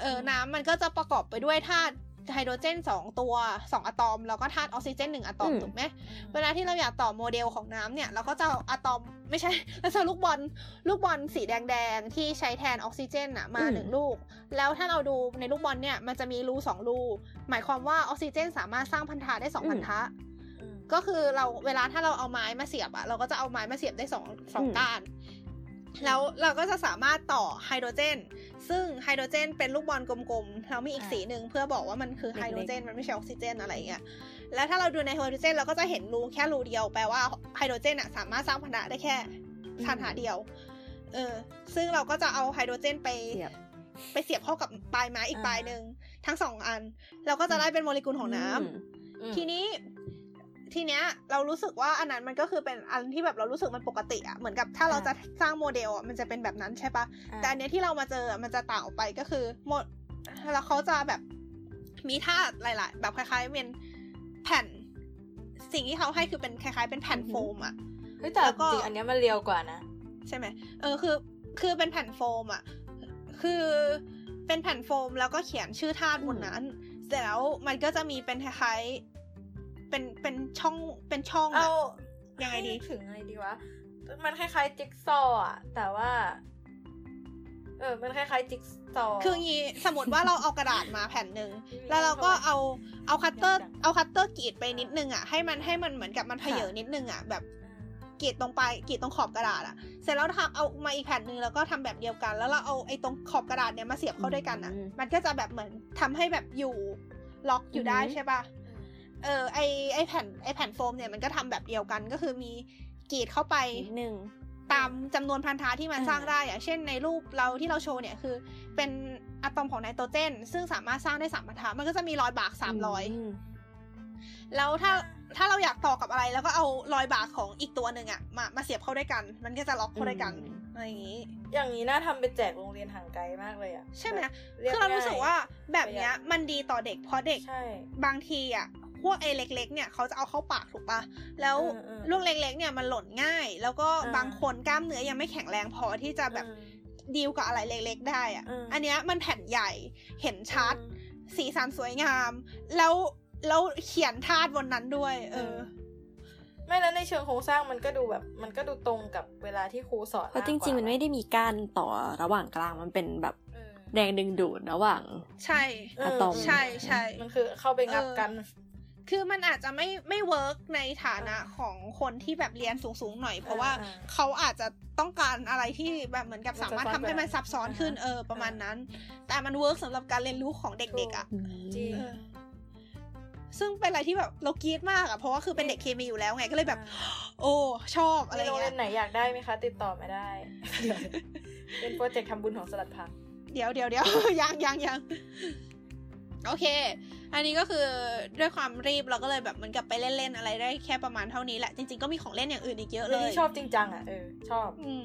เอออมน้ำมันก็จะประกอบไปด้วยธาตุไฮโดรเจนสองตัวสองอะตอม แล้วก็ธาตุออกซิเจนหนึ่งอะตอมอืมถูกไหม เวลาที่เราอยากต่อโมเดลของน้ำเนี่ย เราก็จะเอาอะตอมไม่ใช่เราจะเอาลูกบอลลูกบอลสีแดงๆ ที่ใช้แทนออกซิเจนอะมาหนึ่งลูก แล้วถ้าเราดูในลูกบอลเนี่ยมันจะมีรูสองรูหมายความว่าออกซิเจน สามารถสร้างพันธะได้สองพันธะอืม ก็คือเราเวลาถ้าเราเอาไม้มาเสียบอะเราก็จะเอาไม้มาเสียบได้สองสองอืมก้าน แล้วเราก็จะสามารถต่อไฮโดรเจน ซึ่งไฮโดรเจนเป็นลูกบอลกลมๆแล้วมีอีกสีหนึ่งเพื่อบอกว่ามันคือไฮโดรเจน มันไม่ใช่ออกซิเจนอะไรเงี้ย แล้วถ้าเราดูในไฮโดรเจนเราก็จะเห็นรูแค่รูเดียวแปลว่าไฮโดรเจนอะสามารถสร้างพันธะได้แค่พันธะเดียว เออ ซึ่งเราก็จะเอาไฮโดรเจนไปเสียบไปเสียบเข้ากับปลายไม้อีกอ่าปลายหนึ่งทั้งสองอัน เราก็จะได้เป็นโมเลกุลของน้ำอืมอืมทีนี้ ทีเนี้ยเรารู้สึกว่าอันนั้นมันก็คือเป็นอันที่แบบเรารู้สึกมันปกติอะเหมือนกับถ้าเราจะสร้างโมเดลอะมันจะเป็นแบบนั้นใช่ปะอ่าแต่อันเนี้ยที่เรามาเจออะมันจะต่างออกไปก็คือโมแล้วเขาจะแบบมีธาตุหลาย ๆ แบบคล้ายๆเป็นแผ่น สิ่งที่เขาให้คือเป็นคล้าย ๆ เป็นแผ่นอือหือโฟมอะเฮ้ยแต่แล้วก็จริงๆอันเนี้ยมันเรียวกว่านะ ใช่ไหมเออคือคือเป็นแผ่นโฟมอะคือเป็นแผ่นโฟมแล้วก็เขียนชื่อธาตุบนนั้น เสร็จแล้วมันก็จะมีเป็นคล้ายๆ เป็นเป็นช่องเป็นช่องอะเอายังไงดีให้นึกถึงอะไรดีวะ มันคล้ายๆจิ๊กซอว์อะแต่ว่าเออ มันคล้ายๆจิ๊กซอว์คืองี้ สมมติว่าเราเอากระดาษมาแผ่นหนึ่งอืมแล้วเราก็เอา เอาคัตเตอร์จังเอาคัตเตอร์กรีดไปนิดนึงอะ ให้มันให้มันเหมือนกับมันเผยอนิดนึงอะ แบบกรีดตรงปลายกรีดตรงขอบกระดาษอะ เสร็จแล้วทำเอามาอีกแผ่นหนึ่งแล้วก็ทำแบบเดียวกัน แล้วเราเอาไอ้ตรงขอบกระดาษเนี่ยมาเสียบเข้าด้วยกันอะอืมมันก็จะแบบเหมือนทำให้แบบอยู่ล็อกอยู่ได้อือหือใช่ปะ เออไอไอแผ่นไอแผ่นโฟมเนี่ยมันก็ทำแบบเดียวกันก็คือมีกรีดเข้าไปนิดนึงตามจำนวนพันธะที่มันอ่าสร้างได้อย่างเช่นในรูปเราที่เราโชว์เนี่ยคือ เป็นอะตอมของไนโตรเจน ซึ่งสามารถสร้างได้สามพันธะมันก็จะมีรอยบากสามรอยมแล้วถ้าถ้าเราอยากต่อกับอะไร แล้วก็เอารอยบากของอีกตัวหนึ่งอะมามาเสียบเข้าด้วยกัน มันก็จะล็อกเข้าด้วยกันอืมอะไรอย่างนี้ อย่างนี้น่าทำเป็นแจกโรงเรียนห่างไกลมากเลยอะใช่ไหมแบบยบคือเรารู้สึกว่าแบบประหยัดเนี้ยมันดีต่อเด็กเพราะเด็กใช่บางทีอะ พวกไอ้เล็ก ๆ เนี่ยเขาจะเอาเข้าปากถูกปะแล้วเออเออลูกเล็ก ๆ เนี่ยมันหล่นง่าย แล้วก็อ่าบางคนกล้ามเนื้อยังไม่แข็งแรงพอที่จะแบบอืมดีลกับอะไรเล็ก ๆ ได้อะอืมอันเนี้ยมันแผ่นใหญ่เห็นชัดอืมสีสันสวยงาม แล้วแล้วเขียนธาตุบนนั้นด้วย เออ ไม่แล้วในเชิงโครงสร้างมันก็ดูแบบ มันก็ดูตรงกับเวลาที่ครูสอนเพราะจริง ๆ มันไม่ได้มีก้านต่อระหว่างกลางมันเป็นแบบเออแรงดึงดูดระหว่าง ใช่เอออะตอมใช่ใช่มันคือเข้าไปงับกัน คือมันอาจจะไม่ไม่ work ในฐานะของคนที่แบบเรียนสูงๆหน่อย เพราะว่าอ่าเขาอาจจะต้องการอะไรที่แบบเหมือนกับมันสามารถซับซ้อนทำให้มันซับซ้อนขึ้นอ่าฮะเออประมาณนั้น แต่มัน work สำหรับการเรียนรู้ของเด็กๆอะจริงเออซึ่งเป็นอะไรที่แบบเรากรี๊ดมากอะเพราะว่าคือเป็นเด็กเคมีอยู่แล้วไงก็เลยแบบ โอ้ชอบอะไรเงี้ย มีโรงเรียนไหนอยากได้ไหมคะ ติดต่อมาได้ เป็น project ทำบุญของสลัดผักเดี๋ยวเดี๋ยวเดี๋ยวยังยังยัง โอเค อันนี้ก็คือด้วยความรีบเราก็เลยแบบเหมือนกับไปเล่นๆอะไรได้แค่ประมาณเท่านี้แหละ จริงๆก็มีของเล่นอย่างอื่นอีกเยอะเลย เรื่องที่ชอบจริงจังอะเออชอบ อืม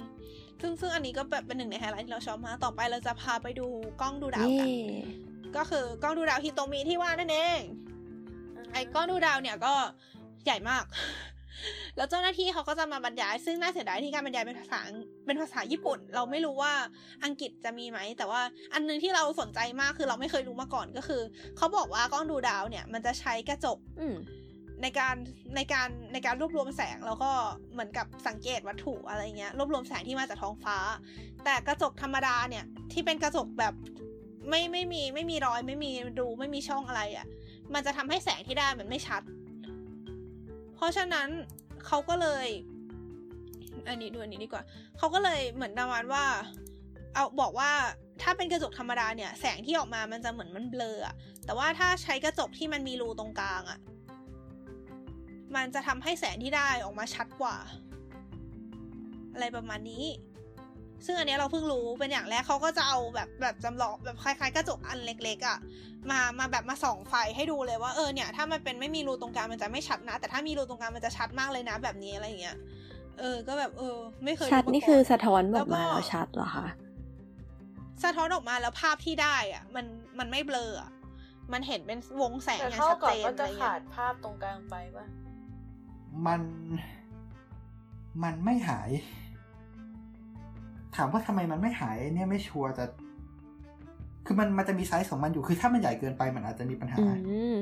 ซึ่งซึ่งอันนี้ก็แบบเป็นหนึ่งในไฮไลท์ที่เราชอบมากต่อไปเราจะพาไปดูกล้องดูดาวนี่กันก็คือกล้องดูดาวฮิโตมิที่ว่านั่นเอง ไอ้กล้องดูดาวเนี่ยก็ใหญ่มาก แล้วเจ้าหน้าที่เขาก็จะมาบรรยาย ซึ่งน่าเสียดายที่การบรรยายเป็นภาษาเป็นภาษาญี่ปุ่น เราไม่รู้ว่าอังกฤษจะมีไหม แต่ว่าอันนึงที่เราสนใจมากคือเราไม่เคยรู้มาก่อนก็คือเขาบอกว่ากล้องดูดาวเนี่ย มันจะใช้กระจกอืมในการในการในการรวบรวมแสงแล้วก็เหมือนกับสังเกตวัตถุอะไรเงี้ยรวบรวมแสงที่มาจากท้องฟ้า แต่กระจกธรรมดาเนี่ย ที่เป็นกระจกแบบไม่ไม่มีไม่มีรอย ไม่มีรูไม่มีช่องอะไรอะ่ะ มันจะทำให้แสงที่ได้มันไม่ชัดเพ ราะฉะนั้นเขาก็เลย อันนี้ดูอันนี้ดีกว่า เขาก็เลยเหมือนประมาณว่า เอาบอกว่าถ้าเป็นกระจกธรรมดาเนี่ย แสงที่ออกมามันจะเหมือนมันเบลอแต่ว่าถ้าใช้กระจกที่มันมีรูตรงกลางอะมันจะทำให้แสงที่ได้ออกมาชัดกว่า อะไรประมาณนี้ ซึ่งอันเนี้ยเราเพิ่งรู้เป็นอย่างแรกเขาก็จะเอาแบบแบบจำลองแบบคล้ายๆกระจกอันเล็กๆอะ่ะมามาแบบมาส่องไฟให้ดูเลยว่าเออเนี่ยถ้ามันเป็นไม่มีรูตรงกลางมันจะไม่ชัดนะ แต่ถ้ามีรูตรงกลางมันจะชัดมากเลยนะแบบนี้อะไรอย่างเงี้ยเออ ก็แบบเออ ไม่เคยชัดรู้มานี่ก่คือสะท้อนอแล้อกวก็มาแล้วชัดเหรอคะสะท้อนออกมาแล้วภาพที่ได้อะ มันมันไม่เบลออะมันเห็นเป็นวงแสงแต่อย่างเข้าชัดก่อเจนนก็อะไรจะเงี้ขายดภาพตรงกลางไปปะมันมันไม่หาย ถามว่าทำไมมันไม่หายเนี่ยไม่ชัวร์แต่ คือมันมันจะมีไซส์ของมันอยู่คือถ้ามันใหญ่เกินไปมันอาจจะมีปัญหาอืม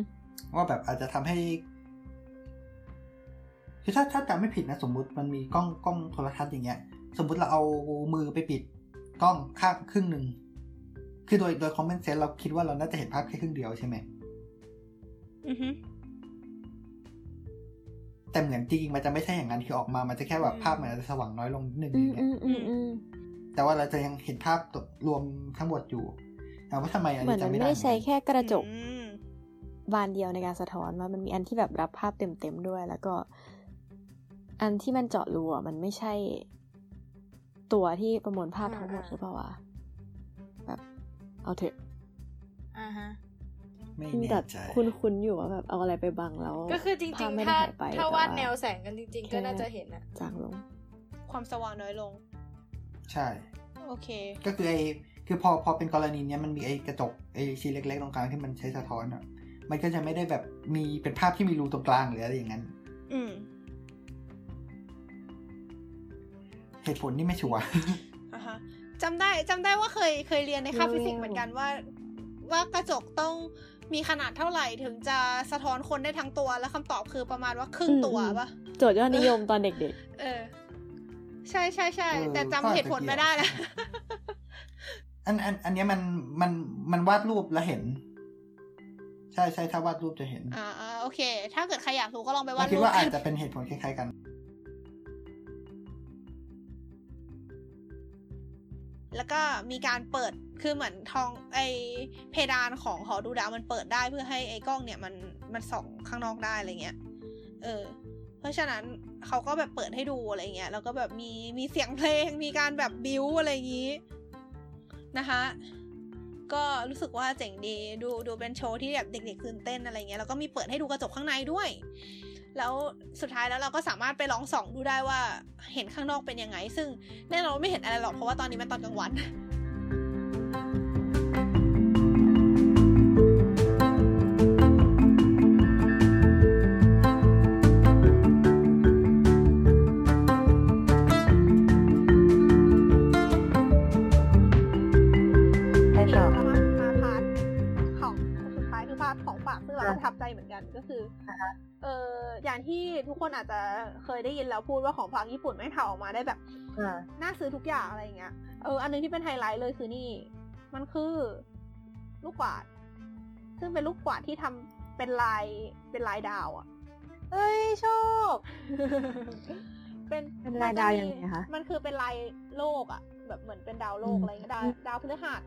ว่าแบบอาจจะทำให้ คือถ้าถ้าจำไม่ผิดนะสมมุติมันมีกล้องกล้องโทรทัศน์อย่างเงี้ย สมมุติเราเอามือไปปิดกล้องข้างครึ่งหนึ่งคือโดยโดยคอมเมนต์เซนเราคิดว่าเราน่าจะเห็นภาพแค่ครึ่งเดียวใช่ไหมอือฮึแต่เหมือนจริงๆมันจะไม่ใช่อย่างนั้นคือออกมา มันจะแค่แบบภาพมันอาจจะสว่างน้อยลงนิดนึงอือมย่างเงี้อืยมอืมอืม แต่ว่าเราจะยังเห็นภาพรวมทั้งหมดอยู่ถามว่าทำไมอันเหมือนี้นจะมันไม่ไม่ได้ได้ใช้แค่กระจกอืมบานเดียวในการสะท้อนว่ามันมีอันที่แบบรับภาพเต็มๆด้วย แล้วก็ อันที่มันเจาะรูอะมันไม่ใช่ ตัวที่ประมวลภาพทั้งหมดหรือเปล่าวะแบบเอาเถอะอ่าฮะไม่มีแน่แต่ใจคุ้นๆอยู่ว่าแบบเอาอะไรไปบังแล้ว ก็คือจภาริพงไม่ๆได้ถ้าหายไปถ้าแต่วาดแนวแสงกันจริง ๆ ก็น่าจะเห็นอะจางลง ความสว่างน้อยลง ใช่ โอเค ก็คือไอ้คือพอพอเป็นกรณีเนี้ยมันมีไอ้กระจกไอ้ชิ้นเล็กๆตรงกลางที่มันใช้สะท้อนอะ มันก็จะไม่ได้แบบมีเป็นภาพที่มีรูตรงกลางหรืออะไรอย่างนั้น อืม เหตุผลนี่ไม่ชัวร์อ่าฮะจำได้จำได้ว่าเคยเคยเรียนในคาบเร็วๆฟิสิกส์เหมือนกันว่า ว่ากระจกต้องมีขนาดเท่าไหร่ถึงจะสะท้อนคนได้ทั้งตัวแล้วคำตอบคือประมาณว่าครึ่งตัวปะโจทย์ยอดนิยมตอนเด็กเออ ใช่ใช่ใช่เออแต่ก็จำอาจจะเหตุผลไม่ได้นะอันอันอันเนี้ยมันมันมันวาดรูปแล้วเห็น ใช่ใช่ถ้าวาดรูปจะเห็น อ่าอ่าโอเค ถ้าเกิดใครอยากรู้ก็ลองไปเราวาดคิดรูปว่าอาจกันจะเป็นเหตุผลคล้ายๆกัน แล้วก็มีการเปิดคือเหมือนทองไอเพดานของหอดูดาวมันเปิดได้เพื่อให้ไอ้กล้องเนี่ยมันมันส่องข้างนอกได้อะไรเงี้ย เออ เพราะฉะนั้น เขาก็แบบเปิดให้ดูอะไรเงี้ยแล้วก็แบบมีมีเสียงเพลงมีการแบบบิวอะไรอย่างงี้นะคะก็รู้สึกว่าเจ๋งดีดูดูเป็นโชว์ที่แบบเด็กๆตื่นเต้นอะไรเงี้ยแล้วก็มีเปิดให้ดูกระจกข้างในด้วย แล้วสุดท้ายแล้วเราก็สามารถไปลองส่องดูได้ว่าเห็นข้างนอกเป็นยังไง ซึ่งแน่นอนว่าไม่เห็นอะไรหรอกเพราะว่าตอนนี้มันตอนกลางวัน อย่างที่ทุกคนอาจจะเคยได้ยินแล้วพูดว่าของฝากญี่ปุ่นแม่งทำออกมาได้แบบน่าซื้อทุกอย่างอะไรอย่างเงี้ย เออ อันนึงที่เป็นไฮไลท์เลยคือนี่ มันคือลูกกวาด ซึ่งเป็นลูกกวาดที่ทำเป็นลายเป็นลายดาวอะเฮ้ยชอบเป็นเป็นลายดาวยังไงคะ มันคือเป็นลายโลกอะแบบเหมือนเป็นดาวโลกอืมอะไรเงี้ยดาวดาวพฤหัส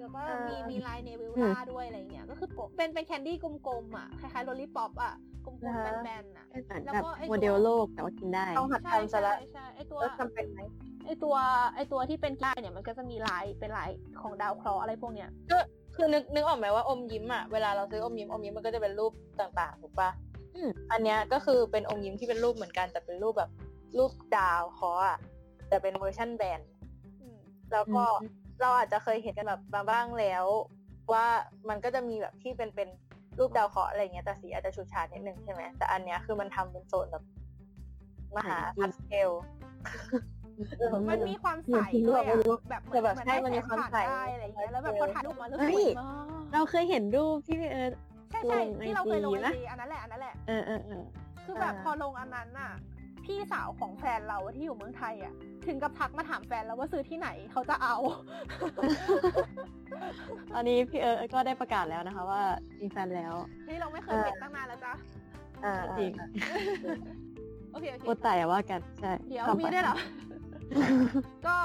แล้วก็อ่ามีมีมีลายเนบิวลาด้วย อืมอะไรเงี้ย ก็คือเป็นเป็น candy กลมๆอะคล้ายๆ lollipop อะกลมๆ อ่าฮะแบนๆอะเป็นเหมือนแล้วแบบก็ไอ้ตัวโมเดลโลกแต่ว่ากินได้ต้องหัดทำซะละใช่ใช่ใช่ไอตัวแล้วทำเป็นไหมไอตัวไอตัวที่เป็นกีฬาเนี่ยมันก็จะมีลายเป็นลายของดาวเคราะห์อะไรพวกเนี้ยก็คือนึกนึกออกไหมว่าอมยิ้มอะเวลาเราซื้ออมยิ้มอมยิ้มมันก็จะเป็นรูปต่างๆถูกปะอืมอันเนี้ยก็คือเป็นอมยิ้มที่เป็นรูปเหมือนกันแต่เป็นรูปแบบรูปดาวเคราะห์อะแต่เป็นเวอร์ชันแบนอืมแล้วก็อืม เราอาจจะเคยเห็นกันแบบมาบ้างแล้ว ว่ามันก็จะมีแบบที่เป็นเป็นรูปดาวเคราะห์อะไรเงี้ยแต่สีอาจจะฉูดฉาดนิดนึงใช่ไหมแต่อันเนี้ยคือมันทำเป็นโซนแบบมหาพัสเทลมันมีความใสเหมือนที่ด้วยไม่รู้อะแบบเหมืแต่อนแบบเหมือนใช่ให้มันมีแสงความผ่านใสได้อะไรอย่างเงี้ยแล้วแบบพอถ่ายรูปมาแล้วเฮ้สวยยมากเราเคยเห็นรูปที่พี่เอิร์ธใช่ใช่ลงที่เราเคยลง IG ไอนะจีอันนั้นแหละอันนั้นแหละเออเออเออคือแบบอ่าพอลงอันนั้นน่ะ พี่สาวของแฟนเราอะที่อยู่เมืองไทยอะ ถึงกับทักมาถามแฟนแล้วว่าซื้อที่ไหนเขาจะเอา ตอนนี้พี่เอิร์ธก็ได้ประกาศแล้วนะคะ ว่ามีแฟนแล้ว นี่เราไม่เคยเห็นตั้งนานแล้วจ้ะอ่าจริงโอเคโอเคโอแต่อย่าว่ากันใช่เดี๋ยวต่อไปมีได้วยเหรอ ก็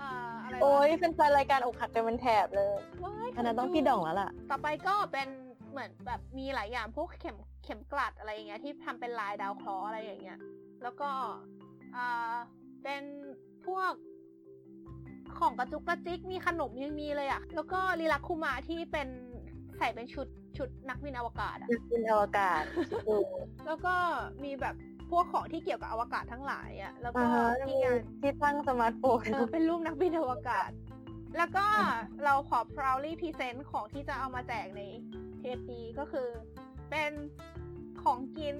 อ่าอะไรวะโอ้ยเป็นแฟนรายการอกหักกันเป็นแถบเลยว้ายอันนั้นต้องพี่ดองแล้วล่ะ ต่อไปก็เป็นเหมือนแบบมีหลายอย่างพวกเข็มเข็มกลัดอะไรอย่างเงี้ยที่ทำเป็นลายดาวเคราะห์อะไรอย่างเงี้ย แล้วก็อ่าเป็นพวกของกระจุกกระจิกมีขนมยังมีเลยอะ่ะแล้วก็ริลัคคุมะที่เป็นใส่เป็นชุดชุดนักบินอวกาศอะนักบินอวกาศดูแล้วก็มีแบบพวกของที่เกี่ยวกับอวกาศทั้งหลายอะแล้วก็อ่าฮะที่วางที่ตั้งสมาร์ทโฟนเออเป็นรูปนักบินอวกาศ แล้วก็เราขอ proudly present ของที่จะเอามาแจกในเทปนี้ก็คือ เป็น ของกิน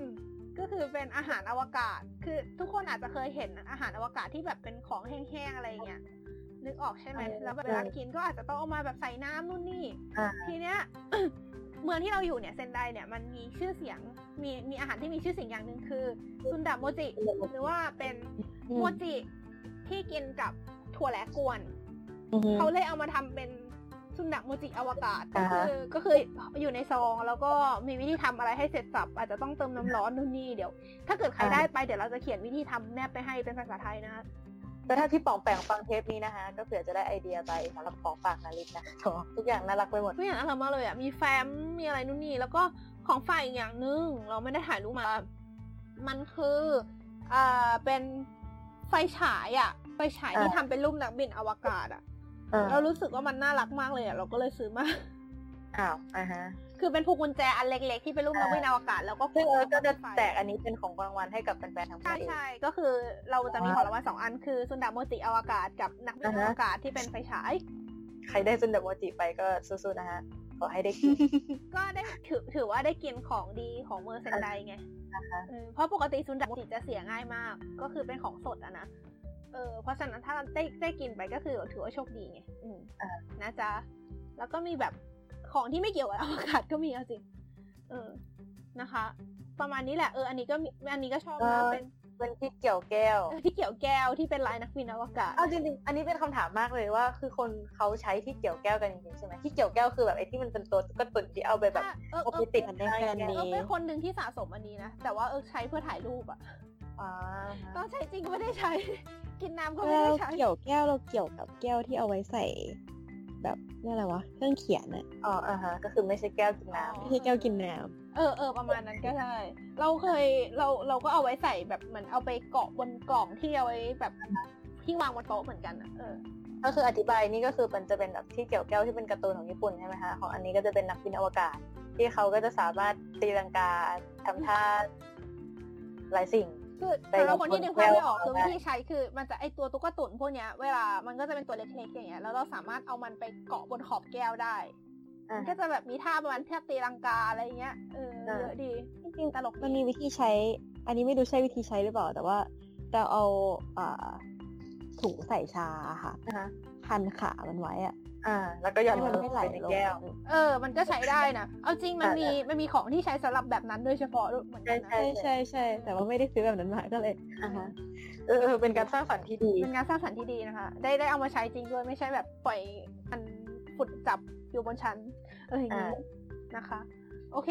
ก็คือเป็นอาหารอวกาศ คือทุกคนอาจจะเคยเห็นอาหารอวกาศที่แบบเป็นของแห้งๆอะไรเงี้ยนึกออกใช่ไหมเออแล้วเวลากินก็อาจจะต้องเอามาแบบใส่น้ำนู่นนี่อ่าทีเนี้ยเมืองที่เราอยู่เนี่ยเซนไดเนี่ยมันมีชื่อเสียงมีมีอาหารที่มีชื่อเสียงอย่างหนึ่งคือซุนดะโมจิ หรือว่าเป็นโมจิที่กินกับถั่วแหลกวนอือฮึเขาเลยเอามาทำเป็น ซุนดะโมจิอวกาศก็อ่าฮะคือก็คืออยู่ในซองแล้วก็มีวิธีทำอะไรให้เสร็จสับ อาจจะต้องเติมน้ำร้อนนู่นนี่เดี๋ยว ถ้าเกิดใครได้ไปเดี๋ยวเราจะเขียนวิธีทำแนบไปให้เป็นภาษาไทยนะแต่ถ้าพี่ป๋องแปงฟังเทปนี้นะคะก็เผื่อจะได้ไอเดียไปสำหรับของฝากนาริตนะทุกอย่างน่ารักไปหมดทุกอย่างน่ารักมากเลยอะมีแฟ้มมีอะไรนู่นนี่แล้วก็ของฝ่ายอีกอย่างหนึงเราไม่ได้ถ่ายรูปมา มันคืออ่าเป็นไฟฉายอะไฟฉายที่อ่าทำเป็นรูปนักบินอวกาศอะ เออเรารู้สึกว่ามันน่ารักมากเลยอะเราก็เลยซื้อมาอ้าวอ่าฮะ คือเป็นพวงกุญแจอันเล็กๆที่เป็นรูปนักบินอวกาศ แล้วก็ซึ่งเออก็จะไฟแจกอันนี้เป็นของรางวัลให้กับแฟนๆทั้งประใช่เทศใช่ก็คือเราจะมีของรางวัลสองอันคือซุนดาโมจิอวกาศกับนักบินอ่าอฮะวกาศที่เป็นไฟฉาย ใครได้ซุนดะโมจิไปก็สู้ๆนะฮะขอให้ได้กิน ก็ได้ถือถือว่าได้กินของดีของเมืองเซนไดไงนะคะเออเพราะปกติซุนดะโมจิจะเสียง่ายมาก ก็คือเป็นของสดอะนะ เออเพราะฉะนั้นถ้าได้ได้กินไปก็คือถือว่าโชคดีไงอืมอ่านะจ๊ะ แล้วก็มีแบบของที่ไม่เกี่ยวกับอวกาศก็มีเอาจริงเออนะคะ ประมาณนี้แหละเอออันนี้ก็มีอันนี้ก็ชอบนะเป็นเป็นที่เกี่ยวแก้วเออที่เกี่ยวแก้วที่เป็นลายนักบินอวกาศเอาจริงๆอันนี้เป็นคำถามมากเลยว่า คือคนเขาใช้ที่เกี่ยวแก้วกันจริงๆใช่ไหมที่เกี่ยวแก้วคือแบบไอ้ที่มันเป็นตัวตุ๊กตุนที่เอาไปแบบเออเอาเอไปอติดมันได้แค่แก้วนี้เออเป็นคนหนึ่งที่สะสมอันนี้นะแต่ว่าเออใช้เพื่อถ่ายรูปอะอ่า ตอนใช้จริงก็ไม่ได้ใช้ กินน้ำก็เวไม่ลาได้เราใช้เกี่ยวแก้วเราเกี่ยวกับแก้วที่เอาไว้ใส่ แบบเรียกอะไรวะ เครื่องเขียนอะอ๋ออ่าฮะ ก็คือไม่ใช่แก้วกินน้ำไม่ใช่แก้วกินน้เออเออประมาณนั้นก็ได้ เราเคยเราเราก็เอาไว้ใส่แบบเหมือนเอาไปเกาะบนกล่องที่เอาไว้แบบที่วางบนโต๊ะเหมือนกันอะเออก็คืออธิบายนี่ก็คือมันจะเป็นแบบที่เกี่ยวแก้วที่เป็นการ์ตูนของญี่ปุ่นใช่ไหมคะของอันนี้ก็จะเป็นนักบินอวกาศ ที่เขาก็จะสามารถตีลังกาทำท่าหลายสิ่ง คือไปสำหรับคนที่นึกภาพไม่ออกบนแก้วคือวิธีใช้คือมันจะไอตัวตุ๊กตุนพวกเนี้ยเวลามันก็จะเป็นตัวเล็กๆอย่างเงี้ยแล้วเราสามารถเอามันไปเกาะบนขอบแก้วได้อ่ามันก็จะแบบมีท่าประมาณท่าตีลังกาอะไรเงี้ยเอออ่าเยอะดีำจริงตลกๆดีมันมีวิธีใช้ อันนี้ไม่รู้ใช่วิธีใช้หรือเปล่า แต่ว่าเราเอาอ่าถุงใส่ชาอะค่ะอ่าฮะพันขามันไว้อะ อ่า แล้วก็หย่อนให้มันไม่ไหลในลงแก้ว เออ มันก็ใช้ได้นะ เอาจริงมันใช่มีมันมีของที่ใช้สำหรับแบบนั้นโดยเฉพาะด้วยเหมือนกันนะใช่ใช่ใช่ใช่แต่ว่าไม่ได้ซื้อแบบนั้นมาก็เลยอ่าฮะเออเออเป็นการสร้างสรรค์ที่ดีเป็นงานสร้างสรรค์ที่ดีนะคะ ได้ได้เอามาใช้จริงด้วยไม่ใช่แบบปล่อยมันฝุ่นจับอยู่บนชั้นเอออย่างนี้อ่านะคะ โอเค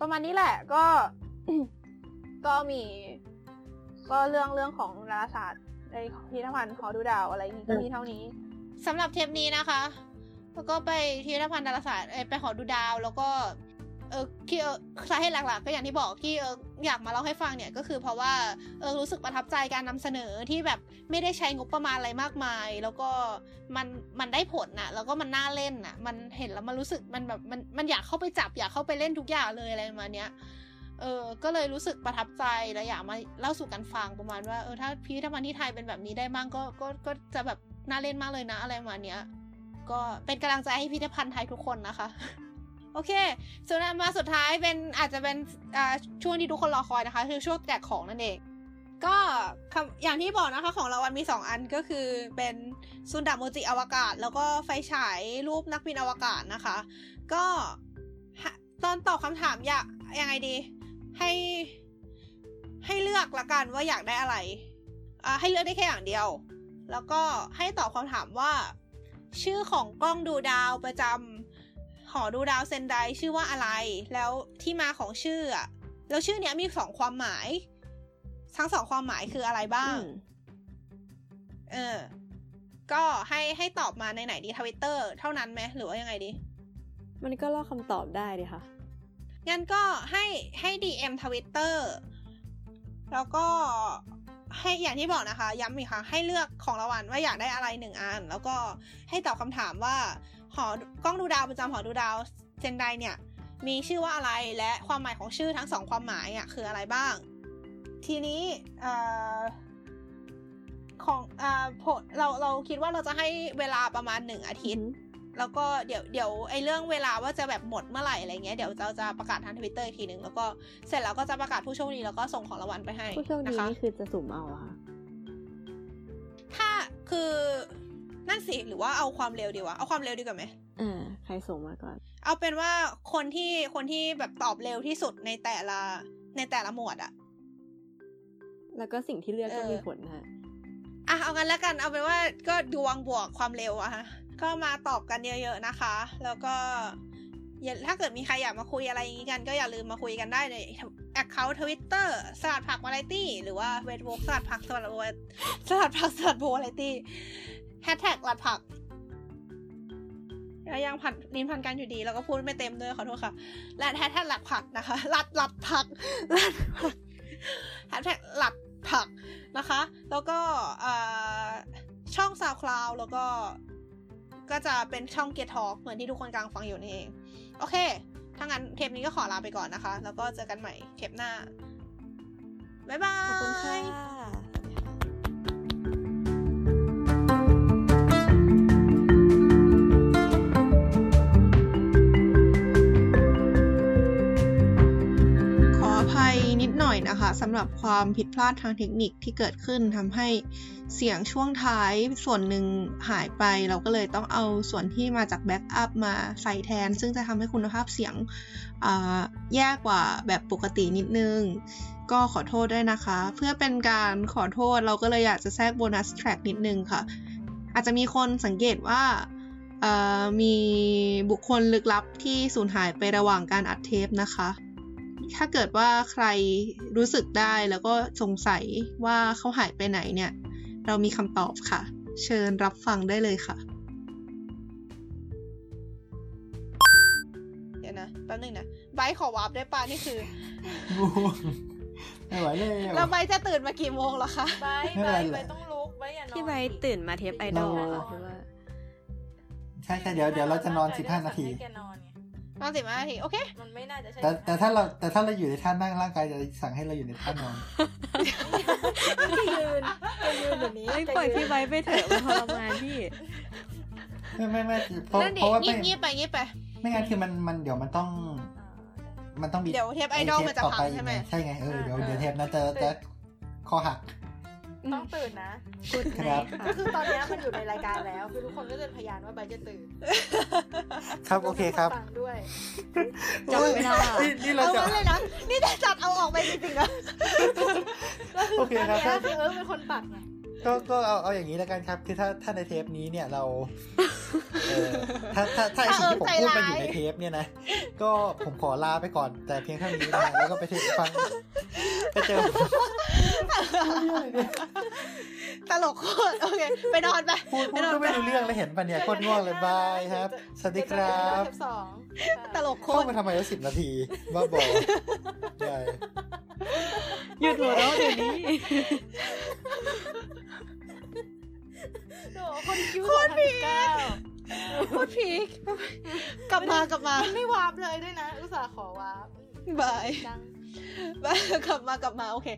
ประมาณนี้แหละก็ก็มี ก็เรื่องเรื่องของดาราศาสตร์ในพิพิธภัณฑ์หอดูดาวอะไรอย่างนี้ก็มีเท่านี้ สำหรับเทปนี้นะคะ แล้วก็ไปพิพิธภัณฑ์ดาราศาสตร์ไปหอดูดาวแล้วก็เออที่เออสาเหตุหลักๆ ก็อย่างที่บอกที่เอออยากมาเล่าให้ฟังเนี่ยก็คือเพราะว่าเออรู้สึกประทับใจการนำเสนอที่แบบไม่ได้ใช้งบประมาณอะไรมากมาย แล้วก็มันมันได้ผลน่ะแล้วก็มันน่าเล่นน่ะมันเห็นแล้วมันรู้สึกมันแบบมันมันอยากเข้าไปจับ อยากเข้าไปเล่นทุกอย่างเลยอะไรประมาณเนี้ยเออก็เลยรู้สึกประทับใจและอยากมาเล่าสู่กันฟังประมาณว่าเออถ้าพิพิธภัณฑ์ที่ไทยเป็นแบบนี้ได้บ้างก็ก็ก็จะแบบ น่าเล่นมากเลยนะอะไรมาเนี้ย ก็เป็นกำลังใจให้พิพิธภัณฑ์ไทยทุกคนนะคะ โอเคส่วนมาสุดท้ายเป็นอาจจะเป็นอ่าช่วงที่ทุกคนรอคอยนะคะ คือช่วงแจกของนั่นเอง ก็อย่างที่บอกนะคะของรางวัลมี 2 อันก็คือเป็นซุนดาโมจิอวกาศ แล้วก็ไฟฉายรูปนักบินอวกาศนะคะ ก็ตอนตอบคำถามอยากยังไงดี ให้ให้เลือกละกันว่าอยากได้อะไรอ่าให้เลือกได้แค่อย่างเดียว แล้วก็ให้ตอบคำถามว่า ชื่อของกล้องดูดาวประจำหอดูดาวเซนไดชื่อว่าอะไร แล้วที่มาของชื่ออะแล้วชื่อเนี้ยมีสองความหมาย ทั้งสองความหมายคืออะไรบ้าง เออ ก็ให้ให้ตอบมาในไหนดีทวิตเตอร์เท่านั้นไหมหรือว่ายังไงดี มันก็ลอกคำตอบได้ดิค่ะ งั้นก็ให้ให้ DM ทวิตเตอร์แล้วก็ ให้อย่างที่บอกนะคะ ย้ำอีกครั้งให้เลือกของรางวัลว่าอยากได้อะไรหนึ่งอัน แล้วก็ให้ตอบคำถามว่าหอกล้องดูดาวประจำหอดูดาวเซนไดเนี่ย มีชื่อว่าอะไรและความหมายของชื่อทั้งสองความหมายอะคืออะไรบ้าง ทีนี้อของอผลเราเราคิดว่าเราจะให้เวลาประมาณหนึ่งอาทิตย์ แล้วก็เดี๋ยวเดี๋ยวไอ้เรื่องเวลาว่าจะแบบหมดเมื่อไหร่อะไรเงี้ยเดี๋ยวเราจะประกาศทางทวิตเตอร์อีกทีหนึ่งแล้วก็เสร็จแล้วก็จะประกาศผู้โชคดีแล้วก็ส่งของรางวัลไปให้ผู้โชคดีนะคะนี่คือจะสุ่มเอาอะค่ะถ้าคือนั่นสิหรือว่าเอาความเร็วดีวะเอาความเร็วดีกว่าไหมอ่าใครส่งมาก่อน เอาเป็นว่าคนที่คนที่แบบตอบเร็วที่สุดในแต่ละในแต่ละหมวดอะแล้วก็สิ่งที่เลือกก็เออมีผลนะอะเอางั้นแล้วกันเอาเป็นว่าก็ดวงบวกความเร็วอะฮะ ก็มาตอบกันเยอะๆนะคะ แล้วก็อย่าถ้าเกิดมีใครอยากมาคุยอะไรอย่างนี้กัน ก็อย่าลืมมาคุยกันได้ใน account ทวิตเตอร์สลัดผักวาไรตี้ หรือว่าเวทวกสลัดผักสลัดวสลัดผักสลัดโบวาไรตี้แฮชแท็กสลัดผักยังพันลิ้นพันกันอยู่ดี แล้วก็พูดไม่เต็มด้วยขอโทษค่ะ และแฮชแท็กหลัดผักนะคะหลัดหลัดผักหลัดผักแฮชแท็กหลัดผักนะคะ แล้วก็ช่อง SoundCloud แล้วก็ ก็จะเป็นช่อง Get Talk เหมือนที่ทุกคนกำลังฟังอยู่นี่เอง โอเค ถ้างั้นเทปนี้ก็ขอลาไปก่อนนะคะ แล้วก็เจอกันใหม่เทปหน้า บ๊ายบาย ขอบคุณค่ะขออภัยนิดหน่อยนะคะสำหรับความผิดพลาดทางเทคนิคที่เกิดขึ้นทำให้ เสียงช่วงท้ายส่วนหนึ่งหายไป เราก็เลยต้องเอาส่วนที่มาจาก backup มาใส่แทน ซึ่งจะทำให้คุณภาพเสียงแย่กว่าแบบปกตินิดนึง ก็ขอโทษด้วยนะคะ เพื่อเป็นการขอโทษเราก็เลยอยากจะแทรก bonus track นิดนึงค่ะ อาจจะมีคนสังเกตว่ามีบุคคลลึกลับที่สูญหายไประหว่างการอัดเทปนะคะถ้าเกิดว่าใครรู้สึกได้แล้วก็สงสัยว่าเขาหายไปไหนเนี่ย เรามีคำตอบค่ะ เชิญรับฟังได้เลยค่ะ เดี๋ยวนะแป๊บนึงนะไบร์ทขอ warp ได้ปะนี่คือง่วงไม่ไหวเลยแล้วไบร์ทจะตื่นมากี่โมงแล้วคะไปไม่ไปเป็นไรไปต้องลุกไปอย่านอนพี่ไบร์ทตื่นมาเทปไอดอลเราอะหรือว่าใช่ใช่เดี๋ยวเดี๋ยวเราจะนอนสิบห้านาที ให้แกนอนไงนอนสิบห้านาทีโอเค มันไม่น่าจะใช่แต่แต่ถ้าเราแต่ถ้าเราอยู่ในท่านั่งร่างกายจะสั่งให้เราอยู่ในท่านอนจะยืนจะยืนแบบนี้เอ้ยจะปล่อยยืนพี่ไบร์ทไปเถอะมันทรมานพี่ ไม่ไม่ไม่เพราะนั่นดิเพราะว่างีไม่บงีบไปงีบไป ไม่งั้นคือมันมันเดี๋ยวมันต้อง มันต้องมีเดี๋ยวเทปไอดอลมันจะต่อพัไปงใช่ไหมใช่ไงเออเดี๋ยวเดี๋ยวเทปนั้นจะจะคอหัก ต้องตื่นนะกุดคไนรับท์ค่ะก็คือตอนเนี้ยมันอยู่ในรายการแล้ว คือทุกคนก็จะเป็นพยานว่าใบจะตื่น ครับโอเคครับฟังด้วยจำไม่ได้นี่นี่เราเอาจะงั้นเลยนะนี่จะจัดเอาออกไปจริงๆนะก็คือโอเคครับตอนเนี้ยคือเออเป็นคนปักไง ก็ก็เอาเอาอย่างนี้แล้วกันครับ คือถ้าถ้าในเทปนี้เนี่ยเราเออถ้าถ้าถ้าไอสิ่งที่ผมพูดมันอยู่ในเทปเนี่ยนะ ก็ผมขอลาไปก่อน แต่เพียงเท่านี้นะแล้วก็ไปเทปฟังไปเจอตลกโคตรโอเค ไปนอนไปพูดพูดก็ไม่รู้เรื่องแล้วเห็นปะเนี่ยโคตรง่วงเลยบายครับ สวัสดีครับเทปสองตลกโคเข้าตรมาทำไมวะสิบนาทีบ้าบอได้หยุดหัวเราะเดี๋ยวนี้โอ้โห คนคิวโคตรพีเก้าโคตรพีคกลับมากลับมา มันไม่วาร์ปเลยด้วยนะ อุตส่าห์ขอวาร์ปบายดังกลับมากลับมาโอเค